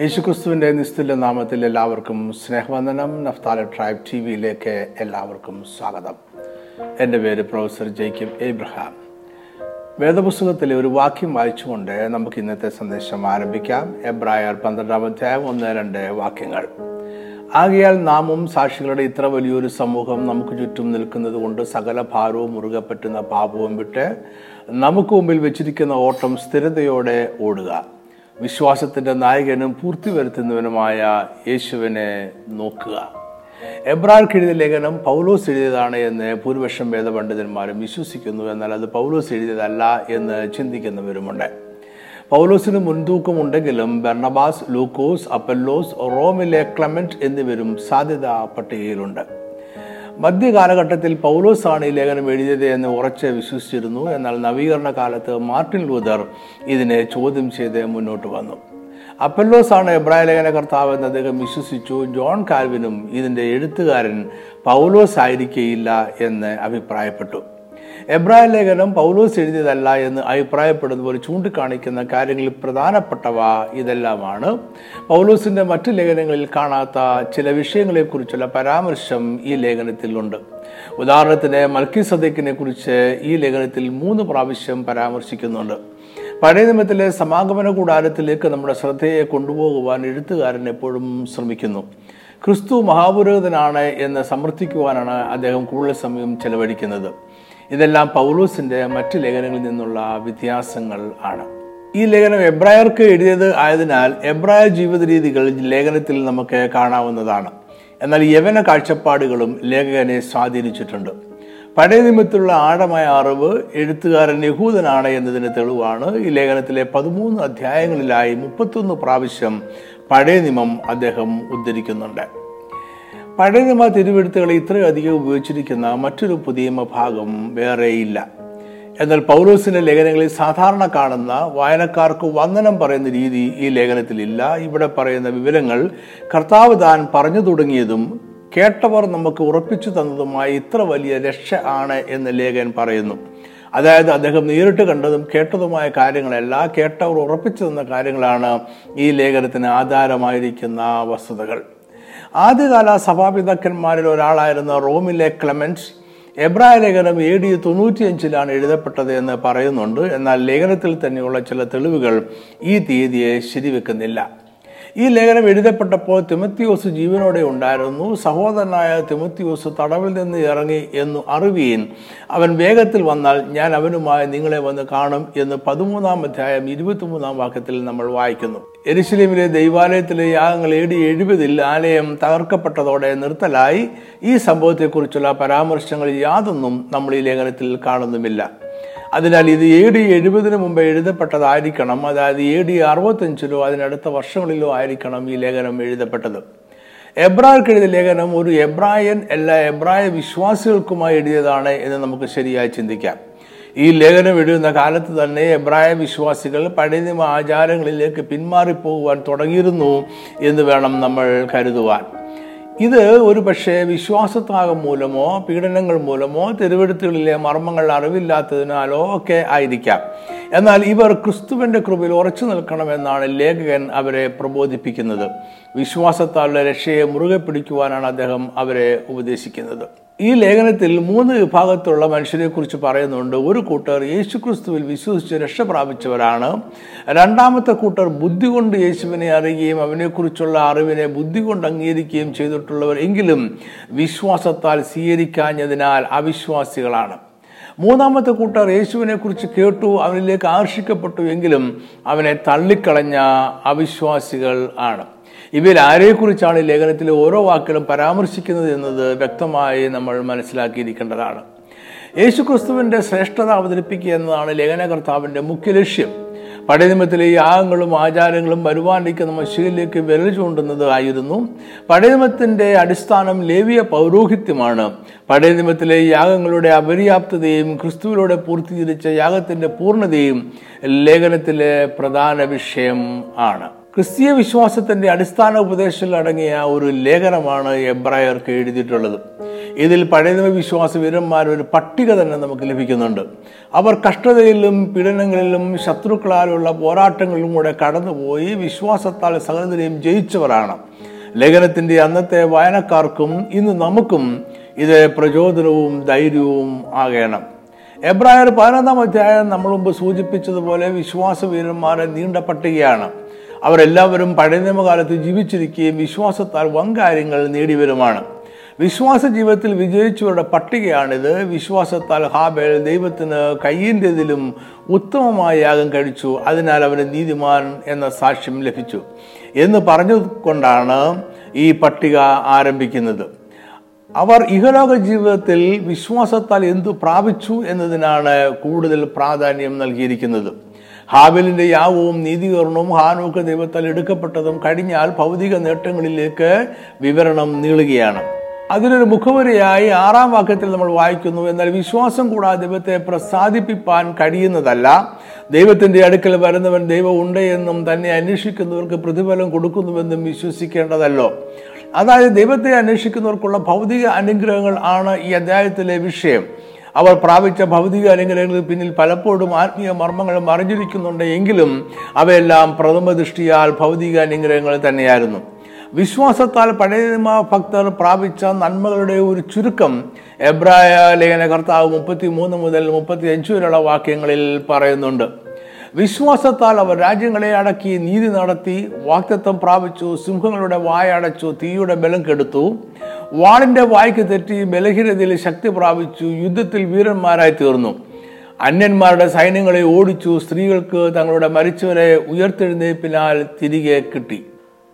യേശുക്രിസ്തുവിന്റെ നിസ്തുല്യ നാമത്തിൽ എല്ലാവർക്കും സ്നേഹവന്ദനം. നഫ്താല ട്രൈബ് ടി വിയിലേക്ക് എല്ലാവർക്കും സ്വാഗതം. എന്റെ പേര് പ്രൊഫസർ ജേക്കബ് എബ്രഹാം വേദപുസ്തകത്തിലെ ഒരു വാക്യം വായിച്ചുകൊണ്ട് നമുക്ക് ഇന്നത്തെ സന്ദേശം ആരംഭിക്കാം. എബ്രായർ പന്ത്രണ്ടാം അധ്യായം ഒന്ന് രണ്ട് വാക്യങ്ങൾ. ആകയാൽ നാമും സാക്ഷികളുടെ ഇത്ര വലിയൊരു സമൂഹം നമുക്ക് ചുറ്റും നിൽക്കുന്നത് കൊണ്ട് സകല ഭാരവും മുറുകെ പറ്റുന്ന പാപവും വിട്ട് നമുക്ക് മുമ്പിൽ വെച്ചിരിക്കുന്ന ഓട്ടം സ്ഥിരതയോടെ ഓടുക. വിശ്വാസത്തിന്റെ നായകനും പൂർത്തി വരുത്തുന്നവനുമായ യേശുവിനെ നോക്കുക. എബ്രാർക്ക് എഴുതിയ ലേഖനം പൗലോസ് എഴുതിയതാണ് എന്ന് ഭൂരിപക്ഷം വേദപണ്ഡിതന്മാരും വിശ്വസിക്കുന്നു. എന്നാൽ അത് പൗലോസ് എഴുതിയതല്ല എന്ന് ചിന്തിക്കുന്നവരുമുണ്ട്. പൗലോസിന് മുൻതൂക്കമുണ്ടെങ്കിലും ബെർണബാസ് ലൂക്കോസ് അപ്പല്ലോസ് റോമിലെ ക്ലമന്റ് എന്നിവരും സാധ്യതാ പട്ടികയിലുണ്ട്. മധ്യകാലഘട്ടത്തിൽ പൗലോസാണ് ഈ ലേഖനം എഴുതിയത് എന്ന് ഉറച്ച് വിശ്വസിച്ചിരുന്നു. എന്നാൽ നവീകരണ കാലത്ത് മാർട്ടിൻ ലൂതർ ഇതിനെ ചോദ്യം ചെയ്ത് മുന്നോട്ട് വന്നു. അപ്പല്ലോസാണ് എബ്രായ ലേഖന കർത്താവ് എന്ന് അദ്ദേഹം വിശ്വസിച്ചു. ജോൺ കാൽവിനും ഇതിന്റെ എഴുത്തുകാരൻ പൗലോസ് ആയിരിക്കയില്ല എന്ന് അഭിപ്രായപ്പെട്ടു. എബ്രായ ലേഖനം പൗലോസ് എഴുതിയതല്ല എന്ന് അഭിപ്രായപ്പെടുന്നവർ ചൂണ്ടിക്കാണിക്കുന്ന കാര്യങ്ങളിൽ പ്രധാനപ്പെട്ടവ ഇതെല്ലാമാണ്. പൗലോസിന്റെ മറ്റു ലേഖനങ്ങളിൽ കാണാത്ത ചില വിഷയങ്ങളെക്കുറിച്ചുള്ള പരാമർശം ഈ ലേഖനത്തിലുണ്ട്. ഉദാഹരണത്തിന് മൽക്കി സദക്കിനെ കുറിച്ച് ഈ ലേഖനത്തിൽ മൂന്ന് പ്രാവശ്യം പരാമർശിക്കുന്നുണ്ട്. പഴയ നിയമത്തിലെ സമാഗമന കൂടാരത്തിലേക്ക് നമ്മുടെ ശ്രദ്ധയെ കൊണ്ടുപോകുവാൻ എഴുത്തുകാരൻ എപ്പോഴും ശ്രമിക്കുന്നു. ക്രിസ്തു മഹാപുരോഹിതനാണ് എന്ന് സമർത്ഥിക്കുവാനാണ് അദ്ദേഹം കൂടുതൽ സമയം ചെലവഴിക്കുന്നത്. ഇതെല്ലാം പൗലോസിന്റെ മറ്റ് ലേഖനങ്ങളിൽ നിന്നുള്ള വ്യത്യാസങ്ങൾ ആണ്. ഈ ലേഖനം എബ്രായർക്ക് എഴുതിയത് ആയതിനാൽ എബ്രായ ജീവിത രീതികൾ ലേഖനത്തിൽ നമുക്ക് കാണാവുന്നതാണ്. എന്നാൽ യവന കാഴ്ചപ്പാടുകളും ലേഖകനെ സ്വാധീനിച്ചിട്ടുണ്ട്. പഴയ നിമിത്തുള്ള ആഴമായ അറിവ് എഴുത്തുകാരൻ യഹൂദനാണ് എന്നതിന് തെളിവാണ് ഈ ലേഖനത്തിലെ പതിമൂന്ന് അധ്യായങ്ങളിലായി മുപ്പത്തൊന്ന് പ്രാവശ്യം പഴയ നിയമം അദ്ദേഹം ഉദ്ധരിക്കുന്നുണ്ട്. പഴയ നിയമ തിരുവെഴുത്തുകളെ ഇത്രയധികം ഉപയോഗിച്ചിരിക്കുന്ന മറ്റൊരു പുതിയ ഭാഗം വേറെയില്ല. എന്നാൽ പൗലോസിന്റെ ലേഖനങ്ങളിൽ സാധാരണ കാണുന്ന വായനക്കാർക്ക് വന്ദനം പറയുന്ന രീതി ഈ ലേഖനത്തിലില്ല. ഇവിടെ പറയുന്ന വിവരങ്ങൾ കർത്താവ് താൻ പറഞ്ഞു തുടങ്ങിയതും കേട്ടവർ നമുക്ക് ഉറപ്പിച്ചു തന്നതുമായ ഇത്ര വലിയ രക്ഷ ആണ് എന്ന് ലേഖൻ പറയുന്നു. അതായത് അദ്ദേഹം നേരിട്ട് കണ്ടതും കേട്ടതുമായ കാര്യങ്ങളല്ല കേട്ടവർ ഉറപ്പിച്ചു തന്ന കാര്യങ്ങളാണ് ഈ ലേഖനത്തിന് ആധാരമായിരിക്കുന്ന വസ്തുതകൾ. ആദ്യകാല സഭാപിതാക്കന്മാരിൽ ഒരാളായിരുന്ന റോമിലെ ക്ലെമൻസ് എബ്രായ ലേഖനം എ ഡി തൊണ്ണൂറ്റിയഞ്ചിലാണ് എഴുതപ്പെട്ടത് എന്ന് പറയുന്നുണ്ട്. എന്നാൽ ലേഖനത്തിൽ തന്നെയുള്ള ചില തെളിവുകൾ ഈ തീയതിയെ ശരിവെക്കുന്നില്ല. ഈ ലേഖനം എഴുതപ്പെട്ടപ്പോൾ തിമത്തിയോസ് ജീവനോടെ ഉണ്ടായിരുന്നു. സഹോദരനായ തിമത്തിയോസ് തടവിൽ നിന്ന് ഇറങ്ങി എന്ന് അറിവീൻ അവൻ വേഗത്തിൽ വന്നാൽ ഞാൻ അവനുമായി നിങ്ങളെ വന്ന് കാണും എന്ന് പതിമൂന്നാം അധ്യായം ഇരുപത്തിമൂന്നാം വാക്യത്തിൽ നമ്മൾ വായിക്കുന്നു. എരുസലേമിലെ ദൈവാലയത്തിലെ യാഗങ്ങൾ ഏടി എഴുപതിൽ ആലയം തകർക്കപ്പെട്ടതോടെ നിർത്തലായി. ഈ സംഭവത്തെക്കുറിച്ചുള്ള പരാമർശങ്ങൾ യാതൊന്നും നമ്മൾ ഈ ലേഖനത്തിൽ കാണുന്നുമില്ല. അതിനാൽ ഇത് എ ഡി എഴുപതിന് മുമ്പ് എഴുതപ്പെട്ടതായിരിക്കണം. അതായത് എ ഡി അറുപത്തഞ്ചിലോ അതിനടുത്ത വർഷങ്ങളിലോ ആയിരിക്കണം ഈ ലേഖനം എഴുതപ്പെട്ടത്. എബ്രായർക്ക് എഴുതിയ ലേഖനം ഒരു എബ്രായൻ എല്ലാ എബ്രായ വിശ്വാസികൾക്കുമായി എഴുതിയതാണ് എന്ന് നമുക്ക് ശരിയായി ചിന്തിക്കാം. ഈ ലേഖനം എഴുതുന്ന കാലത്ത് തന്നെ എബ്രായ വിശ്വാസികൾ പഴയ ആചാരങ്ങളിലേക്ക് പിന്മാറിപ്പോകുവാൻ തുടങ്ങിയിരുന്നു എന്ന് വേണം നമ്മൾ കരുതുവാൻ. ഇത് ഒരു പക്ഷേ വിശ്വാസത്യാഗം മൂലമോ പീഡനങ്ങൾ മൂലമോ തെരുവെടുത്തുകളിലെ മർമ്മങ്ങൾ അറിവില്ലാത്തതിനാലോ ഒക്കെ ആയിരിക്കാം. എന്നാൽ ഇവർ ക്രിസ്തുവിന്റെ കൃപയിൽ ഉറച്ചു നിൽക്കണമെന്നാണ് ലേഖകൻ അവരെ പ്രബോധിപ്പിക്കുന്നത്. വിശ്വാസത്താലുള്ള രക്ഷയെ മുറുകെ പിടിക്കുവാനാണ് അദ്ദേഹം അവരെ ഉപദേശിക്കുന്നത്. ഈ ലേഖനത്തിൽ മൂന്ന് വിഭാഗത്തിലുള്ള മനുഷ്യരെ കുറിച്ച് പറയുന്നുണ്ട്. ഒരു കൂട്ടർ യേശുക്രിസ്തുവിൽ വിശ്വസിച്ച് രക്ഷ പ്രാപിച്ചവരാണ്. രണ്ടാമത്തെ കൂട്ടർ ബുദ്ധി കൊണ്ട് യേശുവിനെ അറിയുകയും അവനെക്കുറിച്ചുള്ള അറിവിനെ ബുദ്ധി കൊണ്ട് അംഗീകരിക്കുകയും ചെയ്തിട്ടുള്ളവർ എങ്കിലും വിശ്വാസത്താൽ സ്വീകരിക്കാഞ്ഞതിനാൽ അവിശ്വാസികളാണ്. മൂന്നാമത്തെ കൂട്ടർ യേശുവിനെ കുറിച്ച് കേട്ടു അവനിലേക്ക് ആകർഷിക്കപ്പെട്ടു എങ്കിലും അവനെ തള്ളിക്കളഞ്ഞ അവിശ്വാസികൾ ആണ്. ഇവയിൽ ആരെക്കുറിച്ചാണ് ലേഖനത്തിലെ ഓരോ വാക്കുകളും പരാമർശിക്കുന്നത് എന്നത് വ്യക്തമായി നമ്മൾ മനസ്സിലാക്കിയിരിക്കേണ്ടതാണ്. യേശുക്രിസ്തുവിന്റെ ശ്രേഷ്ഠത അവതരിപ്പിക്കുക എന്നതാണ് ലേഖനകർത്താവിന്റെ മുഖ്യ ലക്ഷ്യം. പഴയ നിയമത്തിലെ യാഗങ്ങളും ആചാരങ്ങളും വരുവാനിരിക്കുന്ന മനുഷ്യരിലേക്ക് വിരൽ ചൂണ്ടുന്നത് ആയിരുന്നു. പഴയ നിയമത്തിന്റെ അടിസ്ഥാനം ലേവിയ പൗരോഹിത്യമാണ്. പഴയ നിയമത്തിലെ യാഗങ്ങളുടെ അപര്യാപ്തതയും ക്രിസ്തുവിലൂടെ പൂർത്തീകരിച്ച യാഗത്തിന്റെ പൂർണതയും ലേഖനത്തിലെ പ്രധാന വിഷയം ആണ്. ക്രിസ്തീയ വിശ്വാസത്തിന്റെ അടിസ്ഥാന ഉപദേശത്തിൽ അടങ്ങിയ ഒരു ലേഖനമാണ് എബ്രായർക്ക് എഴുതിയിട്ടുള്ളത്. ഇതിൽ പഴയനിമ വിശ്വാസ വീരന്മാർ ഒരു പട്ടിക തന്നെ നമുക്ക് ലഭിക്കുന്നുണ്ട്. അവർ കഷ്ടതയിലും പീഡനങ്ങളിലും ശത്രുക്കളാലുള്ള പോരാട്ടങ്ങളിലും കൂടെ കടന്നുപോയി വിശ്വാസത്താൽ സകലതയും ജയിച്ചവരാണ്. ലേഖനത്തിന്റെ അന്നത്തെ വായനക്കാർക്കും ഇന്ന് നമുക്കും ഇത് പ്രചോദനവും ധൈര്യവും ആകണം. എബ്രായർ പതിനൊന്നാം അധ്യായം നമ്മൾ മുമ്പ് സൂചിപ്പിച്ചതുപോലെ വിശ്വാസ വീരന്മാരെ നീണ്ട പട്ടികയാണ്. അവരെല്ലാവരും പഴയ നിയമകാലത്ത് ജീവിച്ചിരിക്കുകയും വിശ്വാസത്താൽ വൻകാര്യങ്ങൾ നേടിവരുമാണ് വിശ്വാസ ജീവിതത്തിൽ വിജയിച്ചവരുടെ പട്ടികയാണിത്. വിശ്വാസത്താൽ ഹാബേൽ ദൈവത്തിന് കയ്യിന്റെതിലും ഉത്തമമായ യാഗം കഴിച്ചു. അതിനാൽ അവന് നീതിമാൻ എന്ന സാക്ഷ്യം ലഭിച്ചു. എന്ന് പറഞ്ഞുകൊണ്ടാണ് ഈ പട്ടിക ആരംഭിക്കുന്നത്. അവർ ഇഹലോക ജീവിതത്തിൽ വിശ്വാസത്താൽ എന്തു പ്രാപിച്ചു എന്നതിനാണ് കൂടുതൽ പ്രാധാന്യം നൽകിയിരിക്കുന്നത്. ഹാബിലിന്റെ യാവവും നീതികരണവും ഹാനൂക്ക് ദൈവത്താൽ എടുക്കപ്പെട്ടതും കഴിഞ്ഞാൽ ഭൗതിക നേട്ടങ്ങളിലേക്ക് വിവരണം നീളുകയാണ്. അതിനൊരു മുഖവരിയായി ആറാം വാക്യത്തിൽ നമ്മൾ വായിക്കുന്നു എന്നാൽ വിശ്വാസം കൂടാതെ ദൈവത്തെ പ്രസാദിപ്പിപ്പാൻ കഴിയുന്നതല്ല. ദൈവത്തിന്റെ അടുക്കൽ വരുന്നവൻ ദൈവം ഉണ്ട് എന്നും തന്നെ അന്വേഷിക്കുന്നവർക്ക് പ്രതിഫലം കൊടുക്കുന്നുവെന്നും വിശ്വസിക്കേണ്ടതല്ലോ. അതായത് ദൈവത്തെ അന്വേഷിക്കുന്നവർക്കുള്ള ഭൗതിക അനുഗ്രഹങ്ങൾ ആണ് ഈ അധ്യായത്തിലെ വിഷയം. അവർ പ്രാപിച്ച ഭൗതിക അനുഗ്രഹങ്ങൾക്ക് പിന്നിൽ പലപ്പോഴും ആത്മീയ മർമ്മങ്ങൾ മറിഞ്ഞിരിക്കുന്നുണ്ട് എങ്കിലും അവയെല്ലാം പ്രഥമ ദൃഷ്ടിയാൽ ഭൗതിക അനുഗ്രഹങ്ങൾ തന്നെയായിരുന്നു. വിശ്വാസത്താൽ പഴയ നിയമ ഭക്തർ പ്രാപിച്ച നന്മകളുടെ ഒരു ചുരുക്കം എബ്രായ ലേഖന കർത്താവ് മുപ്പത്തി മൂന്ന് മുതൽ മുപ്പത്തി അഞ്ച് വരെയുള്ള വാക്യങ്ങളിൽ പറയുന്നുണ്ട്. വിശ്വാസത്താൽ അവർ രാജ്യങ്ങളെ അടക്കി നീതി നടത്തി വാക്തത്വം പ്രാപിച്ചു സിംഹങ്ങളുടെ വായ അടച്ചു തീയുടെ ബലം കെടുത്തു. വാളിന്റെ വായ്ക്ക് തെറ്റി ബലഹീനതയിൽ ശക്തി പ്രാപിച്ചു യുദ്ധത്തിൽ വീരന്മാരായി തീർന്നു. അന്യന്മാരുടെ സൈന്യങ്ങളെ ഓടിച്ചു സ്ത്രീകൾക്ക് തങ്ങളുടെ മരിച്ചവരെ ഉയർത്തെഴുന്നേപ്പിനാൽ തിരികെ കിട്ടി.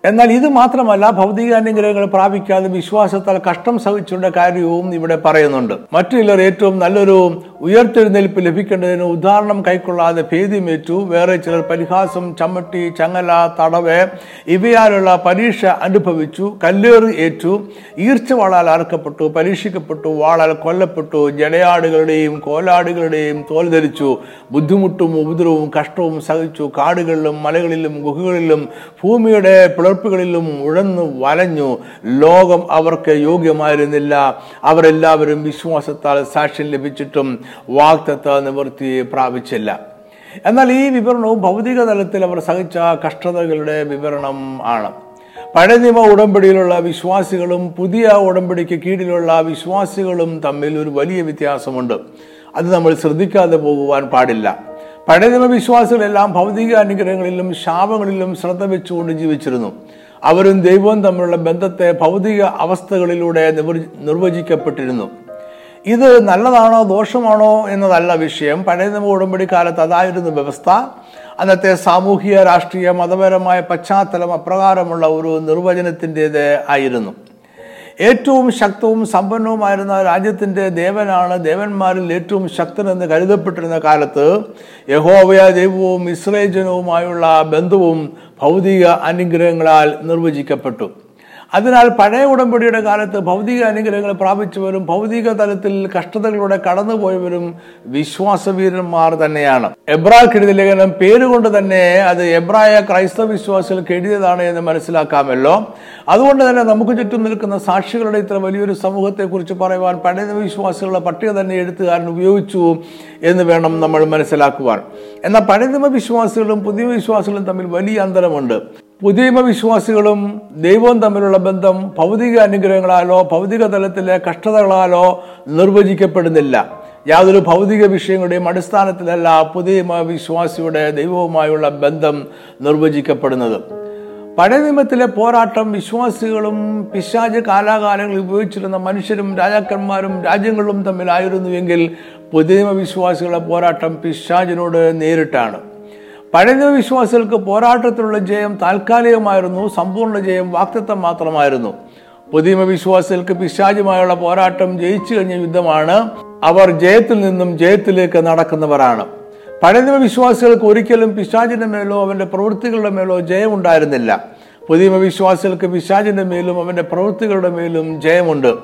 എന്നാൽ ഇത് മാത്രമല്ല ഭൗതിക അനുഗ്രഹങ്ങൾ പ്രാപിക്കാതെ വിശ്വാസത്താൽ കഷ്ടം സഹിച്ചുള്ള കാര്യവും ഇവിടെ പറയുന്നുണ്ട്. മറ്റു ചിലർ ഏറ്റവും നല്ലൊരു ഉയർത്തെഴുന്നേൽപ്പ് ലഭിക്കേണ്ടതിന് ഉദാഹരണം കൈക്കൊള്ളാതെ ഭേദ്യമേറ്റു വേറെ ചിലർ പരിഹാസം ചമ്മട്ടി ചങ്ങല തടവ് ഇവയാലുള്ള പരീക്ഷ അനുഭവിച്ചു കല്ലേറ് ഏറ്റു. ഈർച്ച വാളാൽ അറക്കപ്പെട്ടു പരീക്ഷിക്കപ്പെട്ടു വാളാൽ കൊല്ലപ്പെട്ടു ജടയാടുകളുടെയും കോലാടുകളുടെയും തോൽ ധരിച്ചു. ബുദ്ധിമുട്ടും ഉപദ്രവവും കഷ്ടവും സഹിച്ചു. കാടുകളിലും മലകളിലും ഗുഹകളിലും ഭൂമിയുടെ പിളർപ്പുകളിലും ഉഴന്നു വലഞ്ഞു. ലോകം അവർക്ക് യോഗ്യമായിരുന്നില്ല. അവരെല്ലാവരും വിശ്വാസത്താൽ സാക്ഷ്യം ലഭിച്ചിട്ടും വാക്തത്വ നിവൃത്തി പ്രാപിച്ചില്ല. എന്നാൽ ഈ വിവരണവും ഭൗതിക തലത്തിൽ അവർ സഹിച്ച കഷ്ടതകളുടെ വിവരണം ആണ്. പഴയ നിയമ ഉടമ്പടിയിലുള്ള വിശ്വാസികളും പുതിയ ഉടമ്പടിക്ക് കീഴിലുള്ള വിശ്വാസികളും തമ്മിൽ ഒരു വലിയ വ്യത്യാസമുണ്ട്. അത് നമ്മൾ ശ്രദ്ധിക്കാതെ പോകുവാൻ പാടില്ല. പഴയ വിശ്വാസികളെല്ലാം ഭൗതിക അനുഗ്രഹങ്ങളിലും ശാപങ്ങളിലും ശ്രദ്ധ വെച്ചുകൊണ്ട് ജീവിച്ചിരുന്നു. അവരും ദൈവവും തമ്മിലുള്ള ബന്ധത്തെ ഭൗതിക അവസ്ഥകളിലൂടെ നിർവചിക്കപ്പെട്ടിരുന്നു. ഇത് നല്ലതാണോ ദോഷമാണോ എന്നതല്ല വിഷയം. പഴയ നിയമ ഉടമ്പടി കാലത്ത് അതായിരുന്നു വ്യവസ്ഥ. അന്നത്തെ സാമൂഹിക രാഷ്ട്രീയ മതപരമായ പശ്ചാത്തലം അപ്രകാരമുള്ള ഒരു നിർവചനത്തിന്റെത് ആയിരുന്നു. ഏറ്റവും ശക്തവും സമ്പന്നവുമായിരുന്ന രാജ്യത്തിന്റെ ദേവനാണ് ദേവന്മാരിൽ ഏറ്റവും ശക്തനെന്ന് കരുതപ്പെട്ടിരുന്ന കാലത്ത് യഹോവയ ദൈവവും ഇസ്രേജനവുമായുള്ള ബന്ധവും ഭൗതിക അനുഗ്രഹങ്ങളാൽ നിർവചിക്കപ്പെട്ടു. അതിനാൽ പഴയ ഉടമ്പടിയുടെ കാലത്ത് ഭൗതിക അനുഗ്രഹങ്ങൾ പ്രാപിച്ചവരും ഭൗതിക തലത്തിൽ കഷ്ടതകളിലൂടെ കടന്നുപോയവരും വിശ്വാസവീരന്മാർ തന്നെയാണ്. എബ്രാ കെഴുതി ലേഖനം പേരുകൊണ്ട് തന്നെ അത് എബ്രായ ക്രൈസ്തവ വിശ്വാസികൾ എഴുതിയതാണ് എന്ന് മനസ്സിലാക്കാമല്ലോ. അതുകൊണ്ട് തന്നെ നമുക്ക് ചുറ്റും നിൽക്കുന്ന സാക്ഷികളുടെ ഇത്ര വലിയൊരു സമൂഹത്തെക്കുറിച്ച് പറയുവാൻ പഴയ വിശ്വാസികളുടെ പട്ടിക തന്നെ എഴുത്തുകാരൻ ഉപയോഗിച്ചു എന്ന് വേണം നമ്മൾ മനസ്സിലാക്കുവാൻ. എന്നാൽ പഴയ വിശ്വാസികളും പുതിയ വിശ്വാസികളും തമ്മിൽ വലിയ അന്തരമുണ്ട്. പുതിയ വിശ്വാസികളും ദൈവവും തമ്മിലുള്ള ബന്ധം ഭൗതിക അനുഗ്രഹങ്ങളാലോ ഭൗതിക തലത്തിലെ കഷ്ടതകളാലോ നിർവചിക്കപ്പെടുന്നില്ല. യാതൊരു ഭൗതിക വിഷയങ്ങളുടെയും അടിസ്ഥാനത്തിലല്ല പുതിയ വിശ്വാസിയുടെ ദൈവവുമായുള്ള ബന്ധം നിർവചിക്കപ്പെടുന്നത്. പഴയ നിയമത്തിലെ പോരാട്ടം വിശ്വാസികളും പിശാജ് കാലാകാലങ്ങളിൽ ഉപയോഗിച്ചിരുന്ന മനുഷ്യരും രാജാക്കന്മാരും രാജ്യങ്ങളും തമ്മിലായിരുന്നുവെങ്കിൽ പുതിയ വിശ്വാസികളുടെ പോരാട്ടം പിശാജിനോട് നേരിട്ടാണ്. പഴയ വിശ്വാസികൾക്ക് പോരാട്ടത്തിലുള്ള ജയം താൽക്കാലികമായിരുന്നു സമ്പൂർണ ജയം വാക്തത്വം മാത്രമായിരുന്നു. പുതിയ വിശ്വാസികൾക്ക് പിശാചുമായുള്ള പോരാട്ടം ജയിച്ചു കഴിഞ്ഞ യുദ്ധമാണ് അവർ ജയത്തിൽ നിന്നും ജയത്തിലേക്ക് നടക്കുന്നവരാണ്. പഴയ വിശ്വാസികൾക്ക് ഒരിക്കലും പിശാചിന്റെ മേലോ അവന്റെ പ്രവൃത്തികളുടെ മേലോ ജയം ഉണ്ടായിരുന്നില്ല പുതിയ വിശ്വാസികൾക്ക് പിശാചിന്റെ മേലും അവന്റെ പ്രവൃത്തികളുടെ മേലും ജയമുണ്ട്.